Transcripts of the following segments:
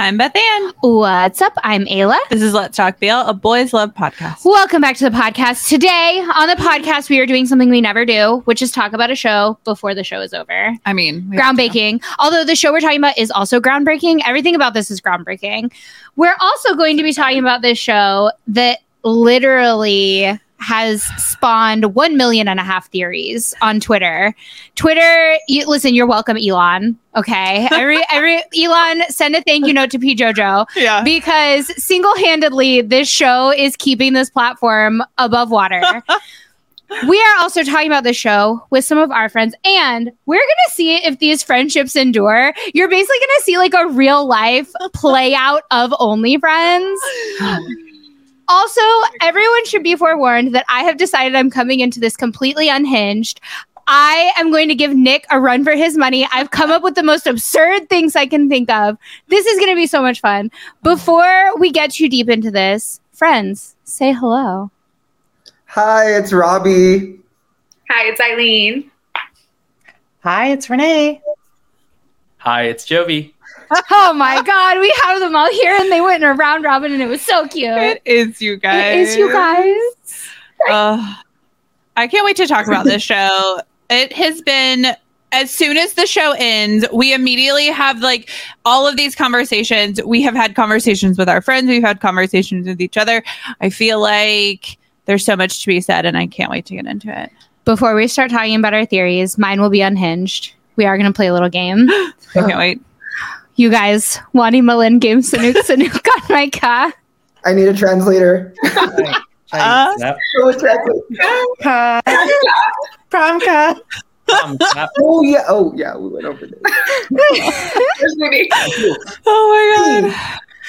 I'm Beth Ann. What's up? I'm Ayla. This is Let's Talk BL, a boys love podcast. Welcome back to the podcast. Today on the podcast, we are doing something we never do, which is talk about a show before the show is over. I mean. Groundbreaking. Although the show we're talking about is also groundbreaking. Everything about this is groundbreaking. We're also going to be talking about this show that literally has spawned one million and a half theories on Twitter. Twitter, you, listen, you're welcome, Elon. Okay, every every Elon, send a thank you note to P Jojo Yeah. because single-handedly this show is keeping this platform above water. we are also talking about the show with some of our friends and we're going to see if these friendships endure. You're basically going to see like a real life play out of Only Friends. Also, everyone should be forewarned that I have decided I'm coming into this completely unhinged. I am going to give Nick a run for his money. I've come up with the most absurd things I can think of. This is going to be so much fun. Before we get too deep into this, friends, say hello. Hi, it's Robbie. Hi, it's Ailyne. Hi, it's Renee. Hi, it's Jovi. Oh my God, we have them all here and they went in a round robin and it was so cute. It is you guys. It is you guys. Uh, I can't wait to talk about this show. It has been as soon as the show ends, we immediately have like all of these conversations. We have had conversations with our friends, we've had conversations with each other. I feel like there's so much to be said, and I can't wait to get into it. Before we start talking about our theories, mine will be unhinged. We are going to play a little game. I can't wait. You guys, Wani Malin game Sanook Sanook on my car. I need a translator. Uh, Snap, Oh, translate. Hi, Pramka. yeah. Oh yeah. We went over this. Oh my god.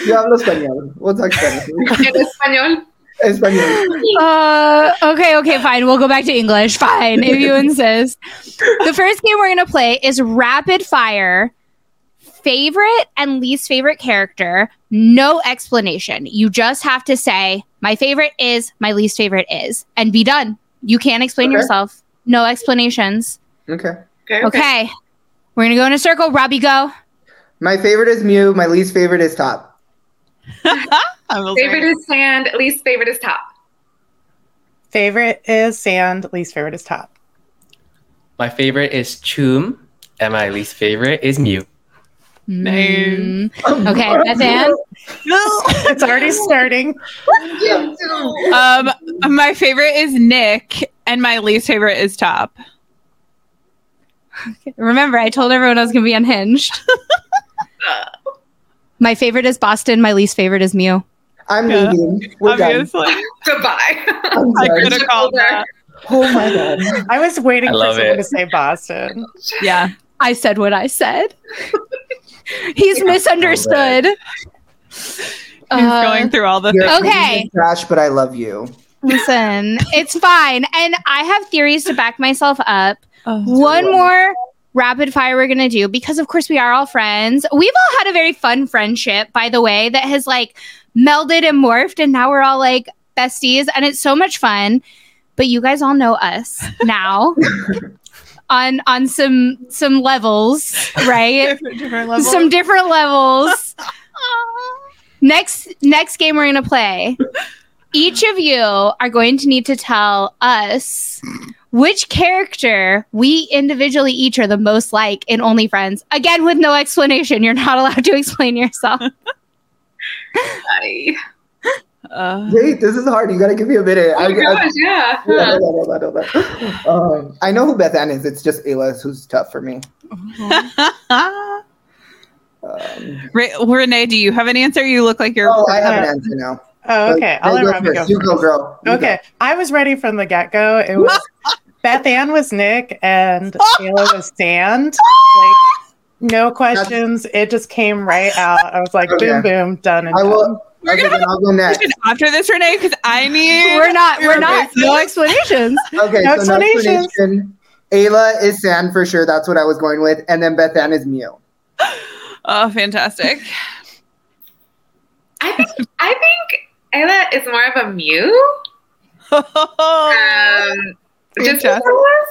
Yo hablo español. We'll talk Spanish. en español. Español. Uh, okay, okay, fine. We'll go back to English. Fine, if you insist. The first game we're going to play is rapid fire. Favorite and least favorite character. No explanation. You just have to say, my favorite is, my least favorite is, and be done. You can't explain Okay. yourself. No explanations. Okay. Okay. Okay. We're going to go in a circle. Robbie, go. My favorite is Mew. My least favorite is Top. I will say- Favorite is sand. Least favorite is top. Favorite is sand. Least favorite is top. My favorite is Chum, and my least favorite is Mew. Nice. Mm. Okay, that's Anne. It's already starting. um, my favorite is Nick, and my least favorite is Top. Remember, I told everyone I was going to be unhinged. my favorite is Boston. My least favorite is Mew. I'm Yeah. leaving. We're done. Obviously, Goodbye. I'm I could have called that. Oh my god. I was waiting I for someone it. to say Boston. Yeah. I said what I said. He's misunderstood. He's Uh, going through all the Your things. Okay. opinion Trash, but I love you. Listen, it's fine. And I have theories to back myself up. Oh, One more rapid fire we're going to do because, of course, we are all friends. We've all had a very fun friendship, by the way, that has like melded and morphed. And now we're all like besties. And it's so much fun. But you guys all know us now. on on some some levels, right? different, different levels. some different levels. next next game we're gonna play. Each of you are going to need to tell us which character we individually each are the most like in Only Friends. Again, with no explanation. You're not allowed to explain yourself. Uh, Wait, this is hard. You gotta give me a minute. Oh I, my gosh, yeah. I, hold on, hold on, hold on. Um, I know who Beth Ann is. It's just Ayla who's tough for me. Um, Re- Renee, do you have an answer? You look like you're. oh, I have an answer now. Oh, okay. But I'll let go Robbie first. go. You go, girl. You Okay. I was ready from the get go. It was Beth Ann was Nick and Ayla was Sand. Like, no questions. It just came right out. I was like, Okay. boom, boom, done and I done. will. We're okay, gonna then I'll go next. After this, Renee, because I need. we're not we're not no explanations. Okay, No so no explanations. explanation. Ayla is Sand for sure. That's what I was going with, and then Beth Ann is Mew. Oh, fantastic! I think I think Ayla is more of a Mew. Um, just because,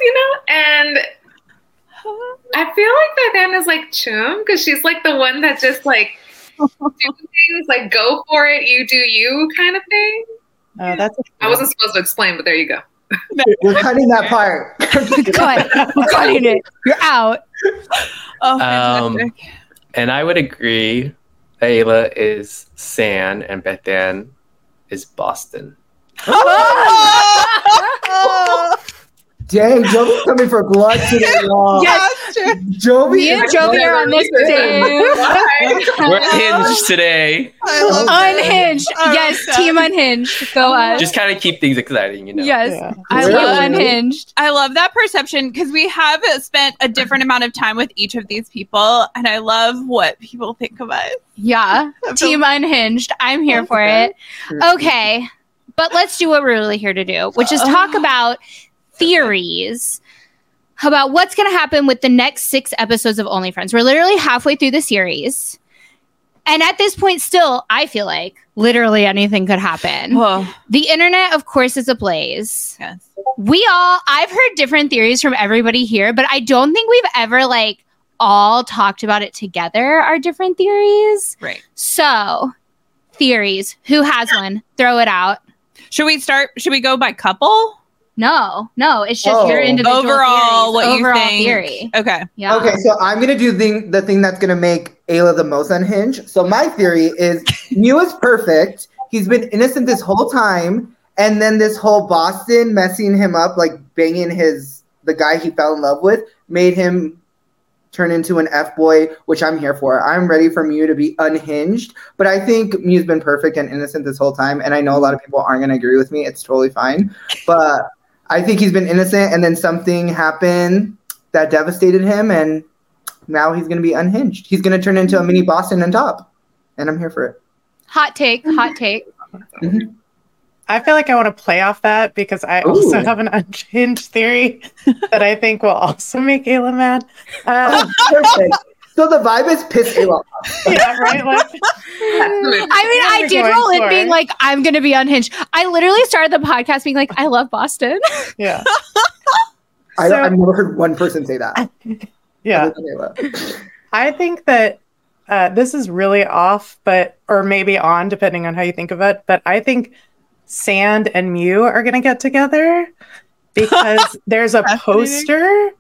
you know, and I feel like Beth Ann is like Chum because she's like the one that just like do things like go for it, you do you kind of thing. Oh, that's I wasn't supposed to explain, but there you go. We're cutting that part. Cut. We're cutting it. You're out. Oh, Um. And I would agree. Ayla is San and Beth Ann is Boston. Dang, Jovi's coming for blood today, y'all. Yes. Jovi Me and is- Jovi are on this team. We're hinged today. I love it. Unhinged. All Yes, right, team unhinged. Go oh on. Just kind of keep things exciting, you know. Yes. yeah. I Really? love unhinged. I love that perception because we have spent a different amount of time with each of these people, and I love what people think of us. Yeah. Team unhinged. I'm here for it. Okay. But let's do what we're really here to do, which is talk oh. about theories about what's going to happen with the next six episodes of Only Friends. We're literally halfway through the series. And at this point, still, I feel like literally anything could happen. Whoa. The internet, of course, is ablaze. Yes. We all, I've heard different theories from everybody here, but I don't think we've ever like all talked about it together, our different theories. Right. So, theories. Who has one? Throw it out. Should we start? Should we go by couple? No, no, it's just Oh. your individual Overall, theories. what you think? theory. Okay. Yeah. Okay, so I'm gonna do thing, the thing that's gonna make Ayla the most unhinged. So my theory is Mew is perfect. He's been innocent this whole time, and then this whole Boston messing him up, like banging his the guy he fell in love with, made him turn into an F boy, which I'm here for. I'm ready for Mew to be unhinged, but I think Mew's been perfect and innocent this whole time, and I know a lot of people aren't gonna agree with me. It's totally fine, but I think he's been innocent, and then something happened that devastated him, and now he's going to be unhinged. He's going to turn into a mini Boston on top, and I'm here for it. Hot take, hot take. I feel like I want to play off that because I also have an unhinged theory that I think will also make Ayla mad. Uh, Perfect. So the vibe is piss Ayla off. yeah, right. Like, I mean, I did we roll going in being like, I'm going to be unhinged. I literally started the podcast being like, I love Boston. yeah, I, So- I've never heard one person say that. yeah. other than Ayla. I think that uh, this is really off, but or maybe on, depending on how you think of it. But I think Sand and Mew are going to get together because there's a poster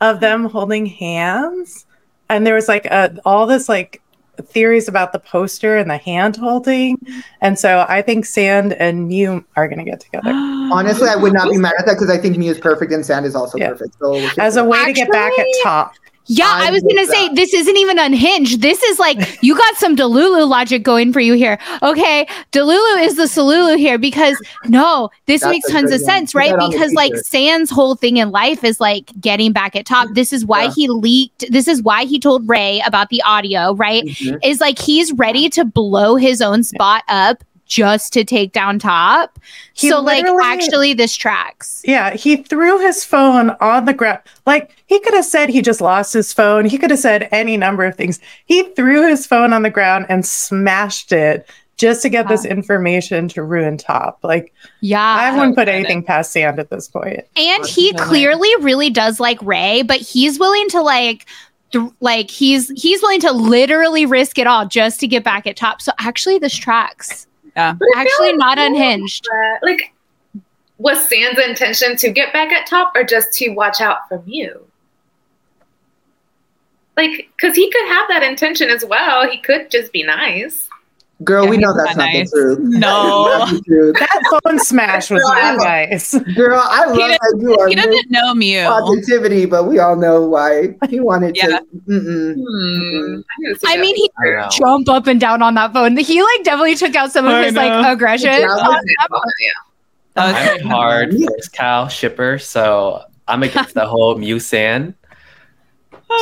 of them holding hands, and there was like a, all this like theories about the poster and the hand holding, and so I think Sand and Mew are going to get together Honestly, I would not be mad at that because I think Mew is perfect and Sand is also Yeah. perfect. So we should- as a way to get back at top. Yeah, I I, was gonna say this isn't even unhinged. This is like you got some Delulu logic going for you here. Okay, Delulu is the Salulu here because no, this That's makes tons of one. sense, right? that Because like. Sans whole thing in life is like getting back at top. This is why Yeah. he leaked. This is why he told Ray about the audio, right? Mhm. Is like he's ready to blow his own spot up just to take down top. He so like actually this tracks. Yeah, he threw his phone on the ground. Like he could have said he just lost his phone. He could have said any number of things. He threw his phone on the ground and smashed it just to get this information to ruin Top. Like Yeah. I wouldn't put goodness. anything past Sand at this point. and he clearly really does like Ray, but he's willing to like th- like he's he's willing to literally risk it all just to get back at top. So actually this tracks. Yeah. Actually like- not unhinged. Like, was Sans intention to get back at top or just to watch out for you? Like, because he could have that intention as well. He could just be nice. Girl, Yeah, we know that's not not nice. the truth. No. That's not the truth. That phone smash was Girl, not love- nice. Girl, I love He that you are He doesn't know Mew. positivity, but we all know why he wanted Yeah. to. Mm-mm. Hmm. need to see I mean he I jump up and down on that phone. He like definitely took out some of I his know. like aggression. Yeah. on. Yeah. I'm a hard FirstKhao shipper, so I'm against the whole Mew San.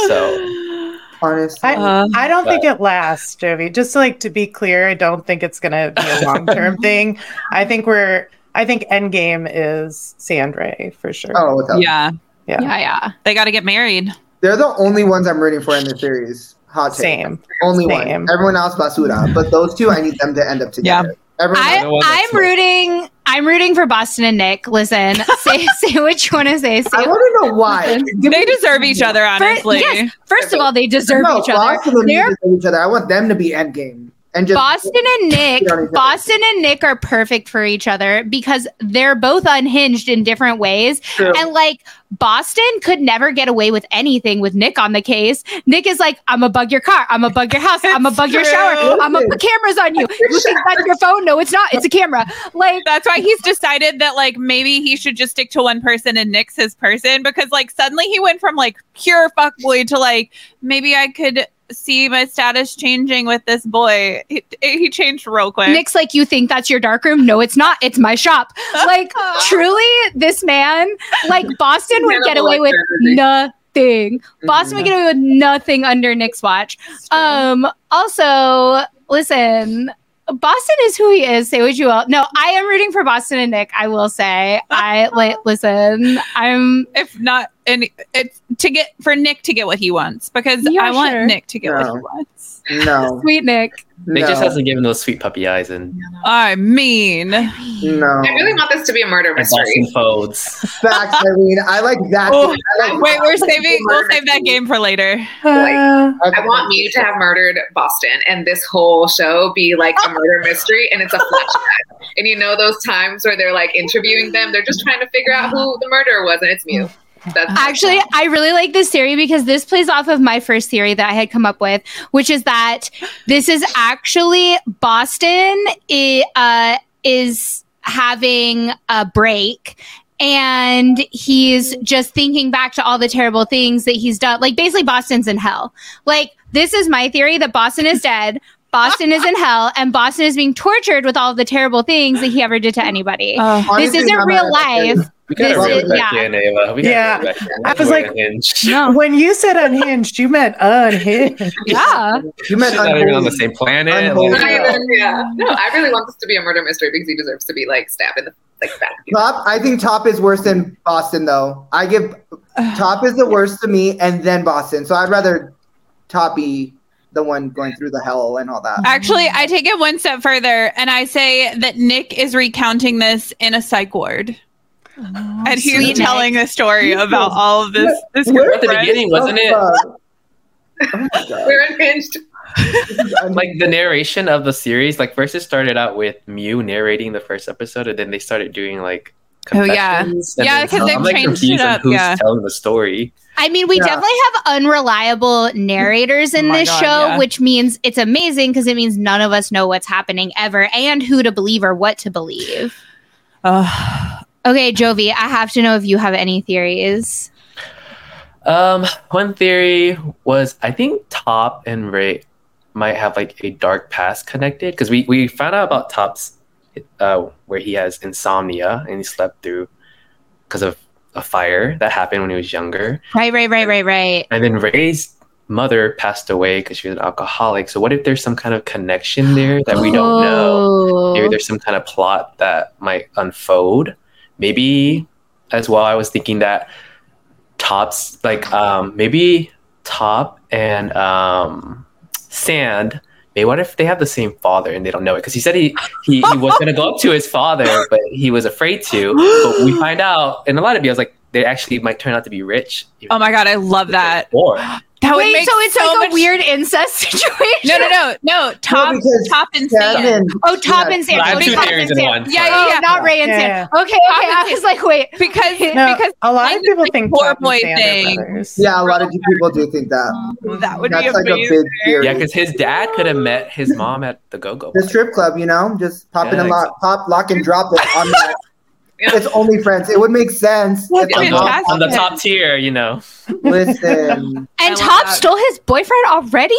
So Honestly. I, Uh, I don't think it lasts, Jovi. Just like to be clear, I don't think it's gonna be a long term thing. I think we're I think Endgame is Sandray for sure. oh, yeah. yeah. Yeah, yeah. They got to get married. They're the only ones I'm rooting for in the series. Hot take. Same. Only Same. one. Everyone else basura. But those two, I need them to end up together. Everyone I, no I'm rooting. I'm rooting for Boston and Nick. Listen, say say what you want to say. Say I want to know why. They deserve each other, honestly. yes. First of all, they deserve no, each other. Boston and me They're deserve each other. I want them to be endgame and just Boston and Nick, Shit on each other. Boston and Nick are perfect for each other because they're both unhinged in different ways. True. And like Boston could never get away with anything with Nick on the case. Nick is like, I'm gonna bug your car, I'm gonna bug your house, I'm gonna It's bug your shower, I'm gonna put cameras on you. You think that's your phone? No, it's not. It's a camera. Like That's why he's decided that like maybe he should just stick to one person and Nick's his person because like suddenly he went from like pure fuckboy to like maybe I could see my status changing with this boy. He, he changed real quick. Nick's like, you think that's your dark room? No, it's not. It's my shop. Like truly, this man, like Boston would get away with nothing. Boston would get away with nothing under Nick's watch. Um, also, listen, Boston is who he is. Say what you will. No, I am rooting for Boston and Nick. I will say. I like listen. I'm if not any. it's to get for Nick to get what he wants because Yeah, I want sure. Nick to get what he wants. no, sweet Nick. Nick no, just hasn't given those sweet puppy eyes and, I mean, no. I really want this to be a murder mystery. Boston folds. Facts, Ailyne. I like that. Oh, I like wait, we're saving we'll save that game for later. Uh, I want Mew to have murdered Boston and this whole show be like a murder mystery and it's a flashback. And you know those times where they're like interviewing them, they're just trying to figure out who the murderer was and it's Mew. That's Actually, I really like this theory because this plays off of my first theory that I had come up with, which is that this is actually Boston i- uh, is having a break and he's just thinking back to all the terrible things that he's done. Like basically Boston's in hell. Like this is my theory that Boston is dead. Boston is in hell and Boston is being tortured with all the terrible things that he ever did to anybody. Uh, this Honestly, isn't real life. We gotta This is- yeah. in, Ava. We Yeah. reel it back in. I was like- No. when you said unhinged, you meant unhinged. Yeah. You meant She's not even on the same planet. Like- Not even- yeah. No, I really want this to be a murder mystery because he deserves to be like stabbed in the like back. Top, I think Top is worse than Boston, though. I give Top is the worst to me, and then Boston. So I'd rather Top be the one going through the hell and all that. Actually, I take it one step further and I say that Nick is recounting this in a psych ward. Oh, and he's sweet telling the story about all of this. this Where- group At the beginning, wasn't it? Oh. We're unhinged. like the narration of the series like first it started out with mew narrating the first episode and then they started doing like Oh, yeah. Yeah, then 'cause they've I'm, like, changed it up, who's yeah. telling the story I mean, we Yeah. definitely have unreliable narrators in Oh this God, show, yeah. which means it's amazing because it means none of us know what's happening ever and who to believe or what to believe. Ugh. Okay, Jovi, I have to know if you have any theories. um one theory was i think top and ray might have like a dark past connected because we we found out about top's uh where he has insomnia and he slept through because of a fire that happened when he was younger Right, right, right, right, right. And then Ray's mother passed away because she was an alcoholic. So what if there's some kind of connection there that we don't know? Maybe Oh. there's some kind of plot that might unfold. Maybe as well, I was thinking that Top's like um maybe Top and um Sand. Maybe what if they have the same father and they don't know it? Because he said he, he he was gonna go up to his father, but he was afraid to. But we find out in a lot of you videos like they actually might turn out to be rich. Oh my god, I love that. Or That would Wait, make so it's so like much- a weird incest situation? No, no, no, no. Top, because top and Seven- sand. Oh, Top Yeah. and Sam. I have Oh, two Top and in Sam. one. Yeah, Sorry. yeah, yeah. not Ray and Yeah, Sam. yeah. Okay, okay. I was like, wait. Because No, because a lot of people the think poor Top boy Sand thing. Yeah, a lot of people do think that. Mm-hmm. that would That's be like a big theory. Yeah, because his dad could have met his mom at the Go Go. the strip club, you know, just pop in Yeah, and lock, pop, lock and drop it on that. Yeah. It's only friends. It would make sense. That's It's on, the, on the top tier, you know. Listen, And Top that. stole his boyfriend already?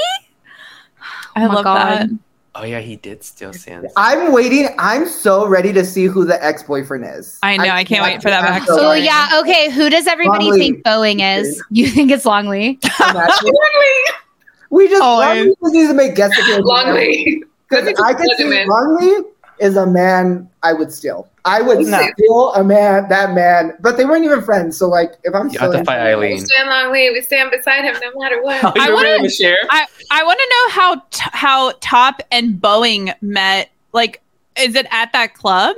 I Oh my love God. that. Oh yeah, he did steal Sans. I'm waiting. I'm so ready to see who the ex-boyfriend is. I know, I can't wait for that I'm so Oh, yeah. Okay. Who does everybody Longley. think Boeing is? You think it's Longley? Imagine. We just Always. Longley just needs to make guest appearances. Longley. Because I could see Legend. Longley is a man I would steal. I would No. steal a man, that man. But they weren't even friends. So like, if I'm You still have to fight We Ailyne. stand Longley. We stand beside him no matter what. Oh, I wanna- share? I, I want to know how t- how Top and Boeing met. Like, is it at that club?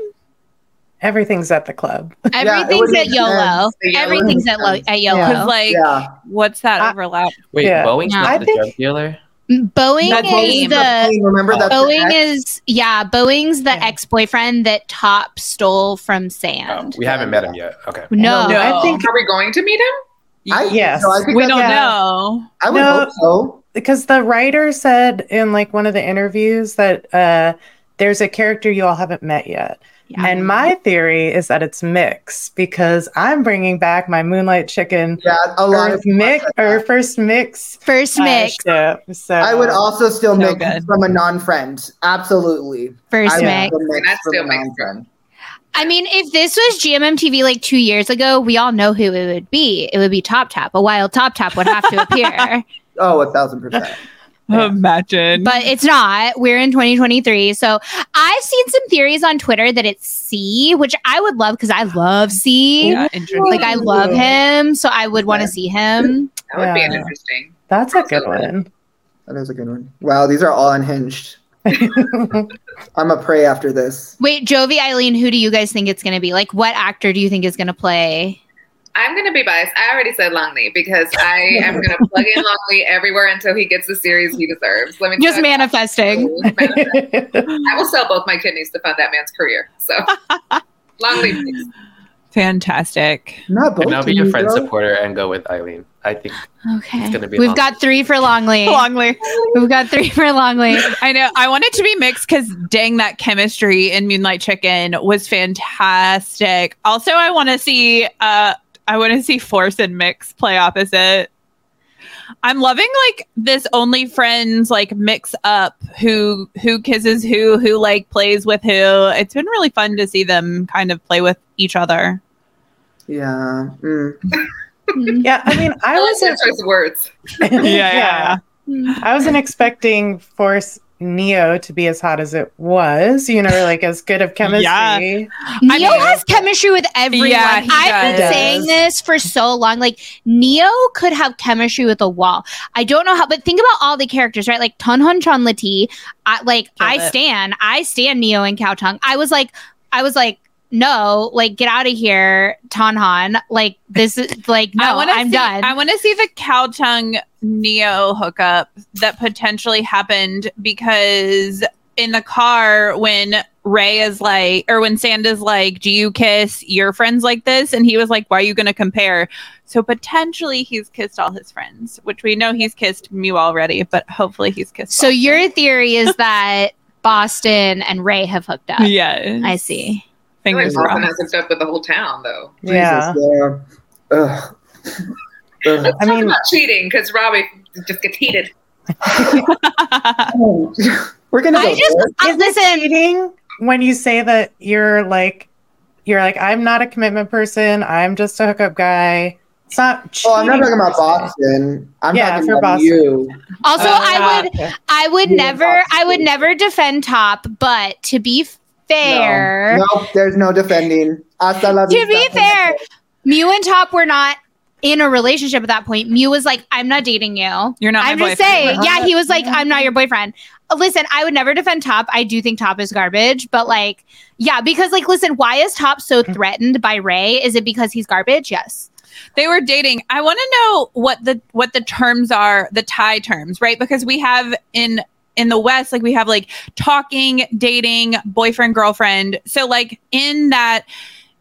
Everything's at the club. Everything's would at YOLO. sense. The YOLO Everything's at, lo- at YOLO. Because like, Yeah. what's that I- overlap? Wait, Yeah. Boeing's not I the think- drug dealer. Boeing That's is Boeing. the remember that? Boeing is yeah, Boeing's the Yeah. ex-boyfriend that Top stole from Oh, Sand. we haven't met him yet. Okay. no. No, I think Are we going to meet him? I, Yes. no, I think We don't Yeah. know. I would No. hope so. because the writer said in like one of the interviews that uh there's a character you all haven't met yet. Yeah. And my theory is that it's mix because I'm bringing back my Moonlight Chicken Yeah, a lot of first mix or first mix First uh, mix. ship. So I would also still So make good. from a non-friend. Absolutely. First I mix. mix That's from still a non-friend. I mean, if this was GMMTV like two years ago, we all know who it would be. It would be Top Tap. A wild Top Tap would have to appear. Oh, a thousand percent. Yeah. Imagine. but it's not. We're in 2023. So I've seen some theories on Twitter that it's C, which I would love because I love C. yeah. Like I love him, so I would want to Okay. see him. That would be an interesting. That's a good one. That is a good one. Wow, these are all unhinged. I'm a prey after this. Wait, Jovi, Ailyne, who do you guys think it's going to be? Like, what actor do you think is going to play? I'm going to be biased. I already said Longley because I am going to plug in Longley everywhere until he gets the series he deserves. Let me Just tell you. manifesting. I will sell both my kidneys to fund that man's career. So, Longley, please. Fantastic. Not both And I'll be your friend though. supporter and go with Ailyne. I think Okay. It's gonna be We've Longley. got three for Longley. Longley. We've got three for Longley. I know. I want it to be mixed because dang, that chemistry in Moonlight Chicken was fantastic. Also, I want to see. uh I want to see Force and Mix play opposite. I'm loving like this only friends like mix up who who kisses who who like plays with who. It's been really fun to see them kind of play with each other. Yeah. Mm. yeah, I mean, I I wasn't. that choice of words. yeah, I wasn't expecting Force Neo to be as hot as it was. You know, like as good of chemistry. Yeah. Neo mean- has chemistry with everyone. Yeah, I've been saying this for so long. Like Neo could have chemistry with a wall. I don't know how, but think about all the characters, right? Like Tonhon Chonlatee. I like I it. stand. I stand Neo and Khaotung. I was like, I was like, no, like get out of here, Tonhon. Like this is like no, I see, done. I want to see the Khaotung Neo hookup that potentially happened because in the car when Ray is like, or when Sand is like, "Do you kiss your friends like this?" and he was like, "Why are you going to compare?" So potentially he's kissed all his friends, which we know he's kissed Mew already, but hopefully he's kissed. so Boston. your theory is that Boston and Ray have hooked up. yeah, I see. I feel like Fingers crossed. has hooked with the whole town, though. Yeah. Jesus, yeah. Ugh. Ugh. I mean, Not cheating because Robbie just gets heated. We're gonna go I just there. I, is it listen. cheating when you say that you're like you're like I'm not a commitment person. I'm just a hookup guy. It's not. Oh, I'm not talking about per. Boston. I'm Yeah, talking for about Boston. you. Also, Uh, I would I would never I would never defend top, but to be fair, No, nope, there's no defending. Hasta la to be fair, Mew and Top were not in a relationship at that point. Mew was like, I'm not dating you. You're not. I'm my just boyfriend. saying, yeah, he was like, I'm not your boyfriend. Uh, Listen, I would never defend Top. I do think Top is garbage, but like, yeah, because like, listen, why is Top so threatened by Ray? Is it because he's garbage? Yes. they were dating i want to know what the what the terms are the tie terms right because we have in in the west like we have like talking dating boyfriend girlfriend. So like in that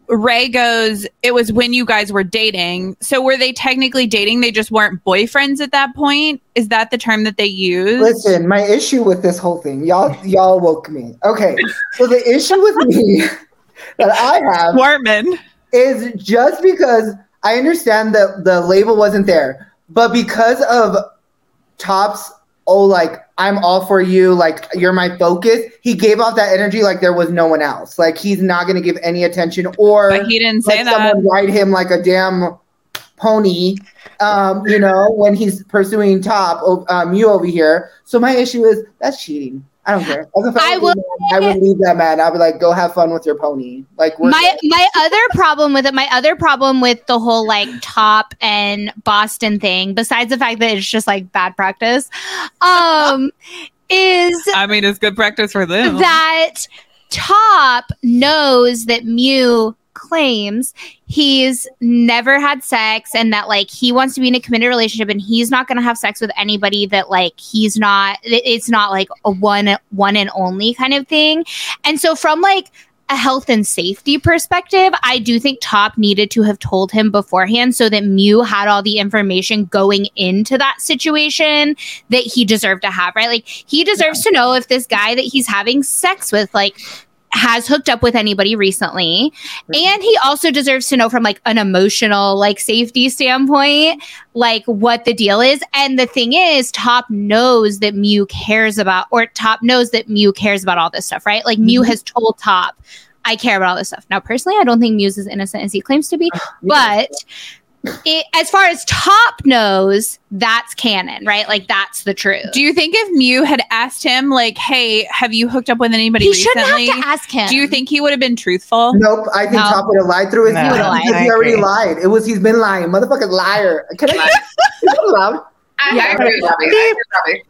ray goes it was when you guys were dating. So were they technically dating? They just weren't boyfriends at that point? Is that the term that they use Listen, my issue with this whole thing, y'all, y'all woke me. Okay, so the issue with me that I have Wartman. is just because I understand that the label wasn't there, but because of Top's oh like I'm all for you, like you're my focus, he gave off that energy like there was no one else. Like he's not gonna give any attention or but he didn't say that someone ride him like a damn pony. Um, you know, when he's pursuing Top, um, you over here. So my issue is that's cheating. I don't care. As a I fellow will- man, I would leave that man. I'd be like, go have fun with your pony. Like we're my my other problem with it my other problem with the whole like top and boston thing besides the fact that it's just like bad practice um is i mean it's good practice for them that Top knows that Mew claims he's never had sex and that like he wants to be in a committed relationship and he's not going to have sex with anybody that like he's not it's not like a one one and only kind of thing. And so from like a health and safety perspective, I do think Top needed to have told him beforehand so that Mew had all the information going into that situation that he deserved to have, right? Like he deserves to know if this guy that he's having sex with, like, has hooked up with anybody recently. And he also deserves to know from like an emotional, like safety standpoint, like what the deal is. And the thing is, Top knows that Mew cares about, or Top knows that Mew cares about all this stuff, right? Like Mew mm-hmm. has told Top, I care about all this stuff. Now, personally, I don't think Mew's as innocent as he claims to be, but it, as far as Top knows, that's canon, right? Like that's the truth. Do you think if Mew had asked him, like, "Hey, have you hooked up with anybody he shouldn't recently?" have to ask him. do you think he would have been truthful? Nope, I think No. Top would have lied through his No, teeth He because he already lied. It was he's been lying, motherfucking liar. Can I? Is that allowed? I, Yeah. I agree with Robbie.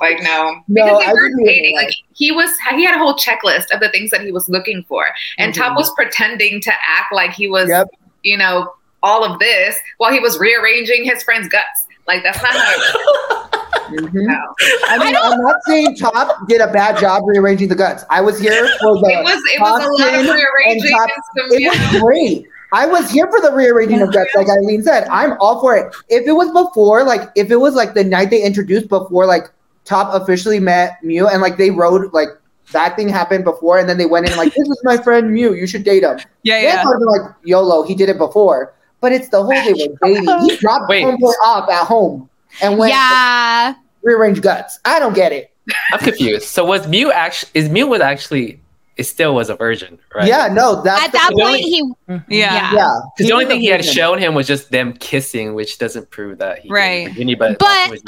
Like no, No, because they I were dating. Like he was, he had a whole checklist of the things that he was looking for, and Mhm. Top was pretending to act like he was, Yep. you know, all of this while he was rearranging his friend's guts. Like that's not how. It works. Mhm. No. I mean, I'm not saying Top did a bad job rearranging the guts. I was here for the. It was, it was a lot of rearranging. Top- some, It was great. I was here for the rearranging of guts, like Ailyne said. I'm all for it. If it was before, like, if it was like the night they introduced before, like, Top officially met Mew, and like they rode like that thing happened before, and then they went in like, "This is my friend Mew. You should date him." Yeah, Then yeah. would like, YOLO, he did it before. But it's the whole they were dating. He dropped Wait. homeboy off at home and went yeah. rearrange guts. I don't get it. I'm confused. So was Mew actually? Is Mew was actually? It still was a virgin, right? Yeah, no, that's At that point, only- he Yeah. Yeah. yeah. Because the only thing he had shown him was just them kissing, which doesn't prove that he Right. Any, but But- was-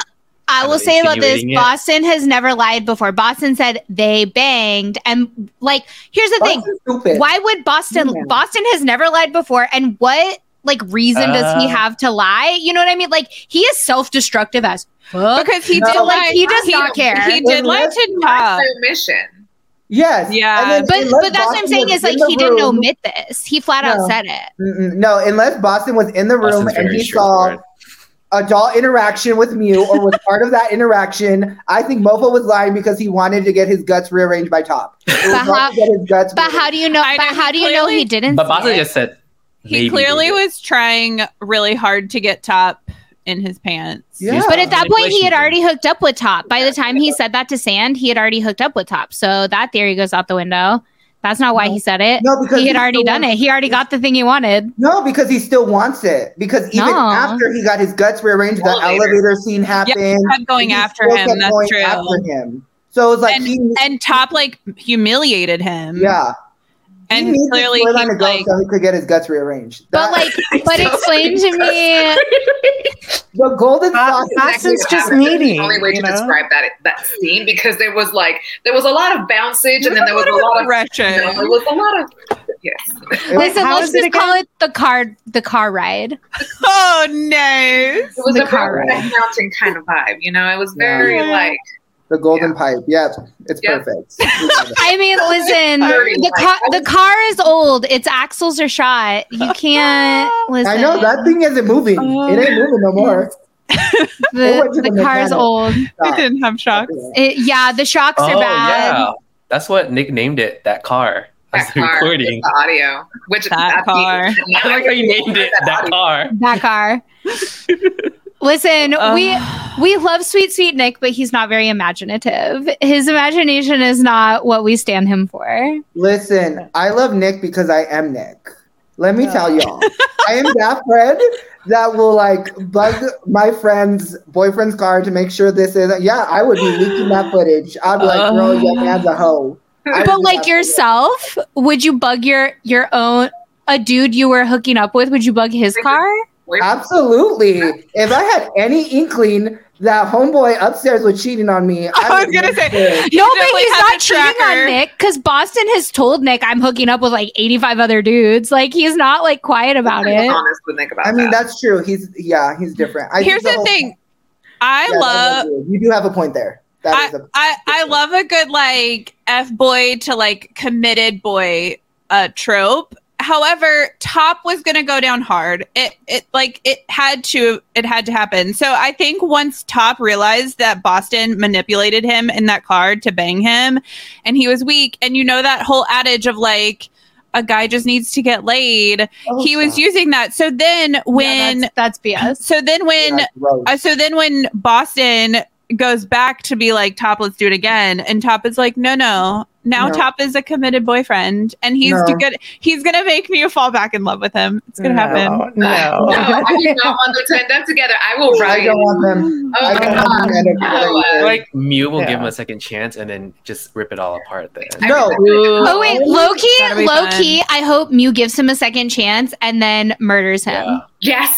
I Kind will of say about this it. Boston has never lied before. Boston said they banged. And like, here's the thing stupid. why would Boston, Yeah. Boston has never lied before. And what like reason does he Uh. have to lie? You know what I mean? Like, he is self destructive as fuck. Because he No. did Like, lie. he does not care. He did lie to That's Top. mission. Yes. Yeah. But but that's what I'm saying is like in the he didn't room- omit this. He flat out said it. Mm-mm, No, unless Boston was in the room Boston's and he saw straightforward. adult interaction with Mew or was part of that interaction, I think Mofo was lying because he wanted to get his guts rearranged by Top. But how- to get his guts But how do you know? I But know, how do you know he didn't? But Boston just said He clearly was trying really hard to get Top in his pants. Yeah. But at that point, he had already hooked up with Top. By the time he said that to Sand, he had already hooked up with Top. So that theory goes out the window. That's not why No. he said it. No, because he had already done wants- it. He already got the thing he wanted. No, because he still wants it. Because even No. after he got his guts rearranged, the Elevator. elevator scene happened. Yeah, kept going he after him, kept that's going true. After him. So it's like And- he, And Top like humiliated him. yeah, he And needs clearly this storyline he's to like, so he could get his guts rearranged. But like, but explain to me. the golden Bo- sauce. Boston's Exactly just what needy, The only way to know? describe that that scene because there was like there was a lot of bouncage and then there was a lot of aggression. no, there was a lot of yes. Listen, how let's is it just call it the car, the car ride. Oh no. It was The a car Brokeback ride. Mountain kind of vibe, you know. It was very Yeah. like the golden pipe. Yeah, it's Yeah. perfect. We love it. I mean, listen, the like- car, the car is old. Its axles are shot. You can't listen. I know that thing isn't moving. it ain't um, moving no more. The, went the the car is old. It didn't have shocks. It, yeah, the shocks Oh are bad. yeah, that's what Nick named it. That car. that car, recording. the audio, which That that's the- car. I like how you named it that audio. car. That car. Listen, we we love sweet sweet Nick, but he's not very imaginative. His imagination is not what we stand him for. Listen, I love Nick because I am Nick. Let me tell y'all, I am that friend that will like bug my friend's boyfriend's car to make sure this is. Yeah, I would be leaking that footage. I'd be like, "Bro, your man's a hoe." I But like that. yourself, would you bug your your own a dude you were hooking up with? Would you bug his car? Where- Absolutely. If I had any inkling that homeboy upstairs was cheating on me, I was gonna say, sure. No, but he's not cheating on. Nick because Boston has told Nick I'm hooking up with like 85 other dudes. Like he's not like quiet about it. honest with Nick about I mean, that. that's true. He's yeah, he's different. I Here's think the whole- thing. I Yeah, love you. You do have a point there. That is a I, I love a good like F boy to like committed boy uh trope. However, Top was gonna go down hard. It it like it had to it had to happen. So I think once Top realized that Boston manipulated him in that card to bang him and he was weak, and you know that whole adage of like a guy just needs to get laid. Oh, he was using that. So then Yeah, when that's, that's BS. so then when Yeah, uh, so then when Boston goes back to be like Top, let's do it again, and Top is like, no, no. Now No. Top is a committed boyfriend, and he's No. good. He's gonna make me fall back in love with him. It's gonna happen. No, No, I do not want them to end up together. I will I don't want them. Oh I my don't want god. them to end up together No. like Mew will give him a second chance and then just rip it all apart. Then No. Oh wait, low key, low-key I hope Mew gives him a second chance and then murders him. Yeah. Yes.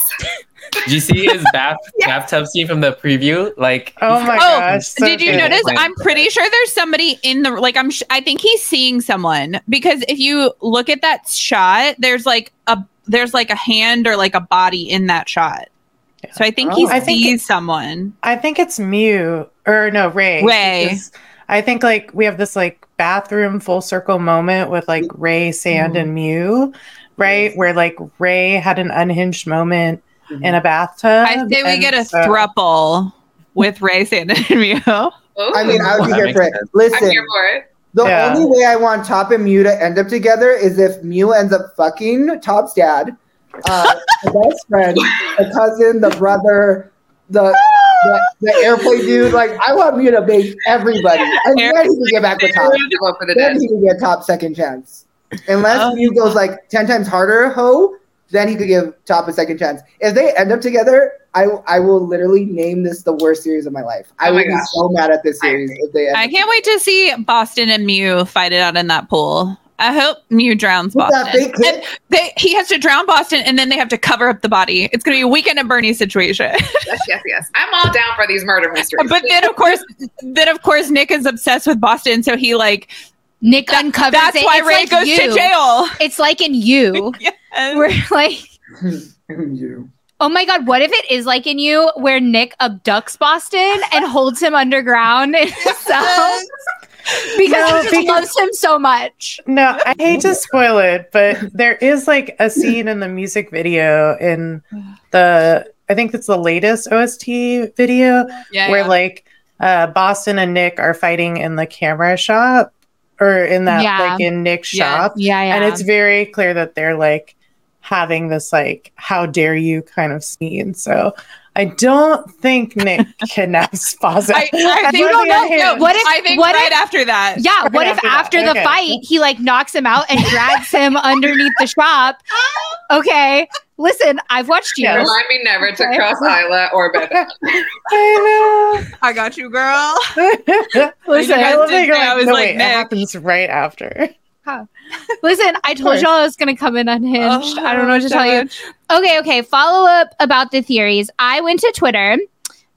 Did you see his bath bathtub scene from the preview? Like, Oh my Oh, gosh. so Did you good. notice? I'm pretty sure there's somebody in the like. I'm. Sh- I think he's seeing someone because if you look at that shot, there's like a there's like a hand or like a body in that shot. So I think he Oh. I think sees someone. I think it's Mew or no Ray. Ray. I think like we have this like bathroom full circle moment with like Ray, Sand, Mm-hmm. and Mew, right? Where like Ray had an unhinged moment in a bathtub. I say we get a so- thruple with Ray Sand and Mew. Oh, I mean, I would be here for it. sense. I'm Listen, here for it. the Yeah. only way I want Top and Mew to end up together is if Mew ends up fucking Top's dad, uh, the best friend, the cousin, the brother, the the, the airplane dude. Like, I want Mew to bang everybody, and then he can get back with Top. To vote for the dead. Then he can get Top second chance. Unless Oh. Mew goes like ten times harder, ho, then he could give Top a second chance. If they end up together, I I will literally name this the worst series of my life. I Oh would be so mad at this series agree. if they. End I up can't wait to see Boston and Mew fight it out in that pool. I hope Mew drowns With that Boston. And they, he has to drown Boston, and then they have to cover up the body. It's going to be a weekend at Bernie situation. Yes, yes, yes. I'm all down for these murder mysteries. but then, of course, then of course, Nick is obsessed with Boston, so he like Nick uncovers that's it. why It's Ray like goes you. to jail. It's like in you, And- where like, You. oh my god, what if it is like in you, where Nick abducts Boston and holds him underground in his cell because No, he just because- loves him so much. No, I hate to spoil it, but there is like a scene in the music video in the I think it's the latest OST video yeah, where yeah. like uh Boston and Nick are fighting in the camera shop or in that Yeah. like in Nick's Yeah. shop. Yeah, yeah. And it's very clear that they're like having this like how dare you kind of scene. So I don't think Nick kidnaps Boston. I, I And think, don't know. No, what if- I think what right if- after that. yeah, what Right if after that, after the okay. fight he like knocks him out and drags him underneath the shop? Okay, listen, I've watched you. Yes. Remind me never to cross Ayla or Beth. I know. I got you, girl. know. Listen, I love that didn't you're say I was no, like wait, it happens right after. Listen, I told y'all I was gonna come in unhinged. I don't know what to tell you. Okay, okay. Follow up about the theories. I went to Twitter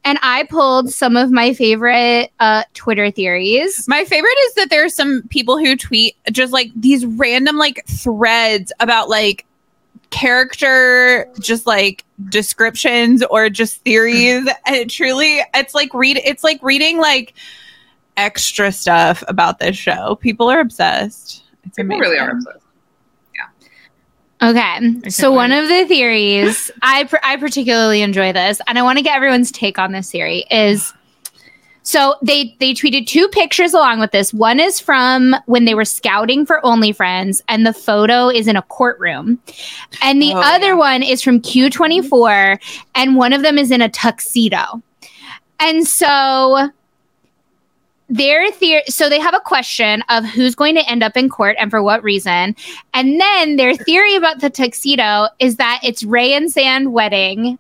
and I pulled some of my favorite uh, Twitter theories. My favorite is that there's some people who tweet just like these random like threads about like character just like descriptions or just theories hmm. and it truly it's like read it's like reading like extra stuff about this show people are obsessed it's People amazing. really are obsessed. Yeah. Okay, so wait. one of the theories I pr- I particularly enjoy this, and I want to get everyone's take on this theory. Is so they they tweeted two pictures along with this. One is from when they were scouting for OnlyFriends, and the photo is in a courtroom, and the Oh, other yeah. one is from Q24, and one of them is in a tuxedo, and so their theory so they have a question of who's going to end up in court and for what reason and then their theory about the tuxedo is that it's ray and sand wedding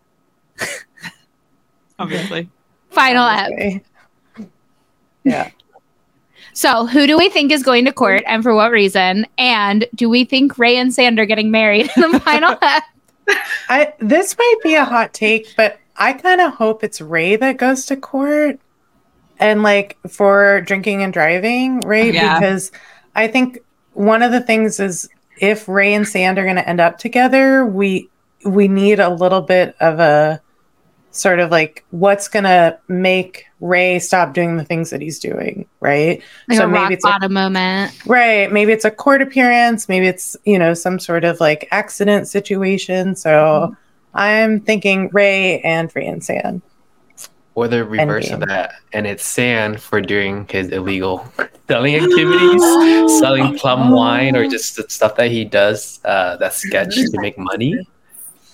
obviously final Okay. Yeah. so who do we think is going to court and for what reason and do we think ray and sand are getting married in the final ep I this might be a hot take, but I kind of hope it's Ray that goes to court and like for drinking and driving, right? Yeah. Because I think one of the things is if Ray and Sand are going to end up together, we we need a little bit of a sort of like what's gonna make Ray stop doing the things that he's doing, right? Like So a maybe rock it's a- bottom moment. Right. Maybe it's a court appearance. Maybe it's, you know, some sort of like accident situation. So I'm thinking Ray and Ray and San. Or the reverse Endgame. of that, and it's Sand for doing his illegal selling activities, selling plum wine, or just the stuff that he does uh, that's sketch to make money.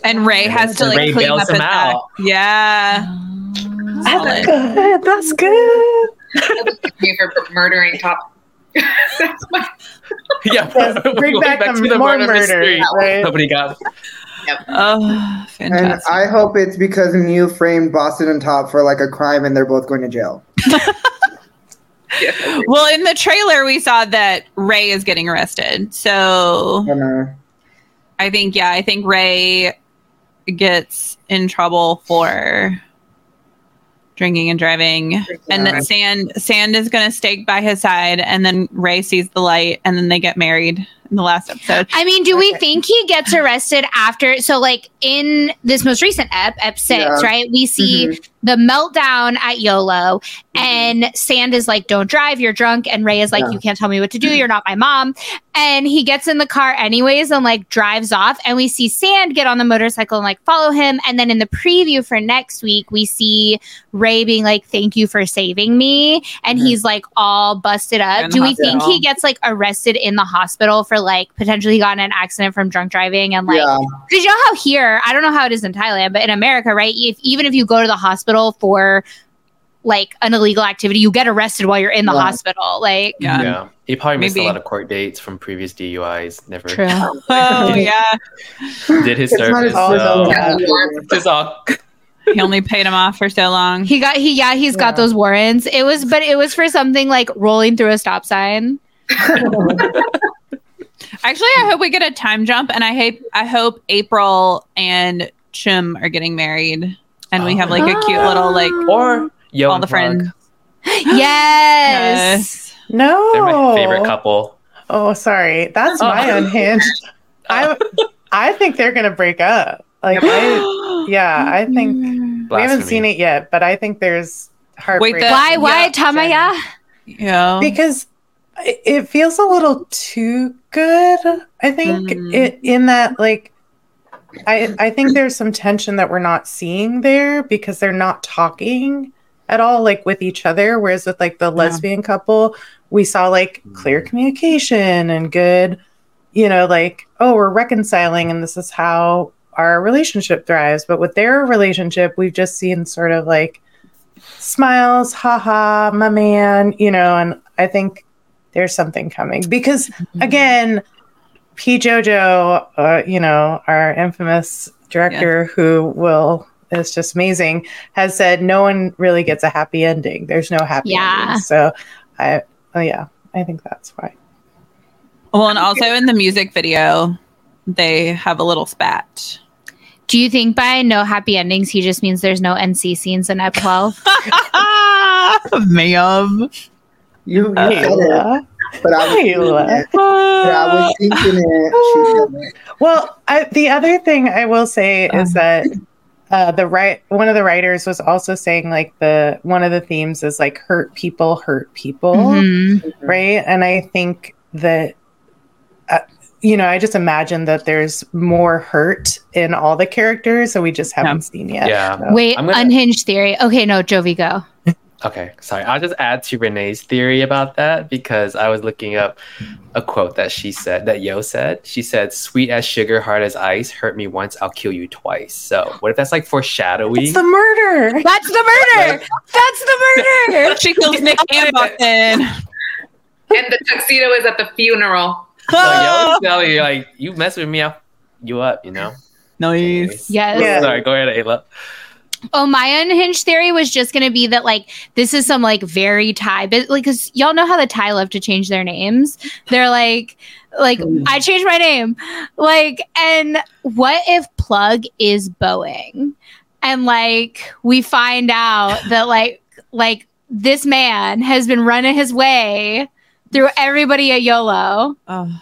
And Ray has to like Ray clean up him his act. out. Yeah. Solid. good. That's good. me for murdering top. That's my yeah, Yes, bring going back the more murder, right? Nobody got. Oh, And fantastic. I hope it's because Mew framed Boston and Top for like a crime and they're both going to jail. yeah. well, in the trailer, we saw that Ray is getting arrested. So And, uh, I think, yeah, I think Ray gets in trouble for drinking and driving. And Yeah. then Sand Sand is gonna stake by his side, and then Ray sees the light, and then they get married in the last episode. I mean, do we think he gets arrested after? So, like in this most recent ep, ep six, Yeah. right? We see Mhm. the meltdown at YOLO, and Sand is like, "Don't drive, you're drunk," and Ray is like, Yeah. "You can't tell me what to do. You're not my mom." And he gets in the car anyways and like drives off, and we see Sand get on the motorcycle and like follow him. And then in the preview for next week, we see Ray being like, "Thank you for saving me," and Mhm. he's like all busted up. In Do we think he gets like arrested in the hospital for like potentially he got in an accident from drunk driving and like yeah. you know how here, I don't know how it is in Thailand, but in America, right? If even if you go to the hospital for like an illegal activity, you get arrested while you're in the Yeah. hospital. Like, Yeah. Yeah, he probably missed Maybe. a lot of court dates from previous DUIs. Never Oh yeah, did his It's not service. as bad So as- it's all he only paid him off for so long. he got he yeah he's got those warrants. It was but it was for something like rolling through a stop sign. Actually, I hope we get a time jump, and I hope I hope April and Chim are getting married, and we have like a cute little like ah. or Yo all the Plug. friends. Yes. No. They're my favorite couple. Oh, sorry. That's my Oh. unhinged. I I think they're gonna break up. Like I, yeah, I think we haven't seen it yet, but I think there's heartbreak. Wait, the- Why why Yeah. Tamaya? Yeah. because it, feels a little too good. I think Mm. it in that like I I think there's some tension that we're not seeing there because they're not talking at all like with each other whereas with like the lesbian couple we saw like clear communication and good you know like oh we're reconciling and this is how our relationship thrives but with their relationship we've just seen sort of like smiles haha my man you know and i think there's something coming because again p jojo uh, you know our infamous director who will is just amazing has said no one really gets a happy ending there's no happy Yeah. ending so i oh yeah i think that's why well, and also in the music video, they have a little spat. Do you think by no happy endings he just means there's no NC scenes in Ep 12? Ma'am. You, you said it, but I was thinking it. But I was thinking it. She said it. Well, I, the other thing I will say is that uh, the right one of the writers was also saying like the one of the themes is like hurt people hurt people, Mhm. right? And I think that uh, you know I just imagine that there's more hurt in all the characters that we just haven't seen yet. Yeah. So- Wait, gonna- unhinged theory. Okay, no, Jovi, go. Okay, sorry. I'll just add to Renee's theory about that because I was looking up a quote that she said, that Yo said. She said, Sweet as sugar, hard as ice, hurt me once, I'll kill you twice. So, what if that's like foreshadowing? it's the murder. That's the murder. That's the murder. She kills Nick and And the tuxedo is at the funeral. so, Yo is telling you, like, you mess with me, I'll you up, you know? Nice. Yes. Yeah. Sorry, go ahead, Ayla. Oh, my unhinged theory was just going to be that, like, this is some, like, very Thai, but, like, because y'all know how the Thai love to change their names. They're like, like, oh, I changed my name. Like, and what if Plug is Boeing? And, like, we find out that, like, like, this man has been running his way through everybody at YOLO. Oh.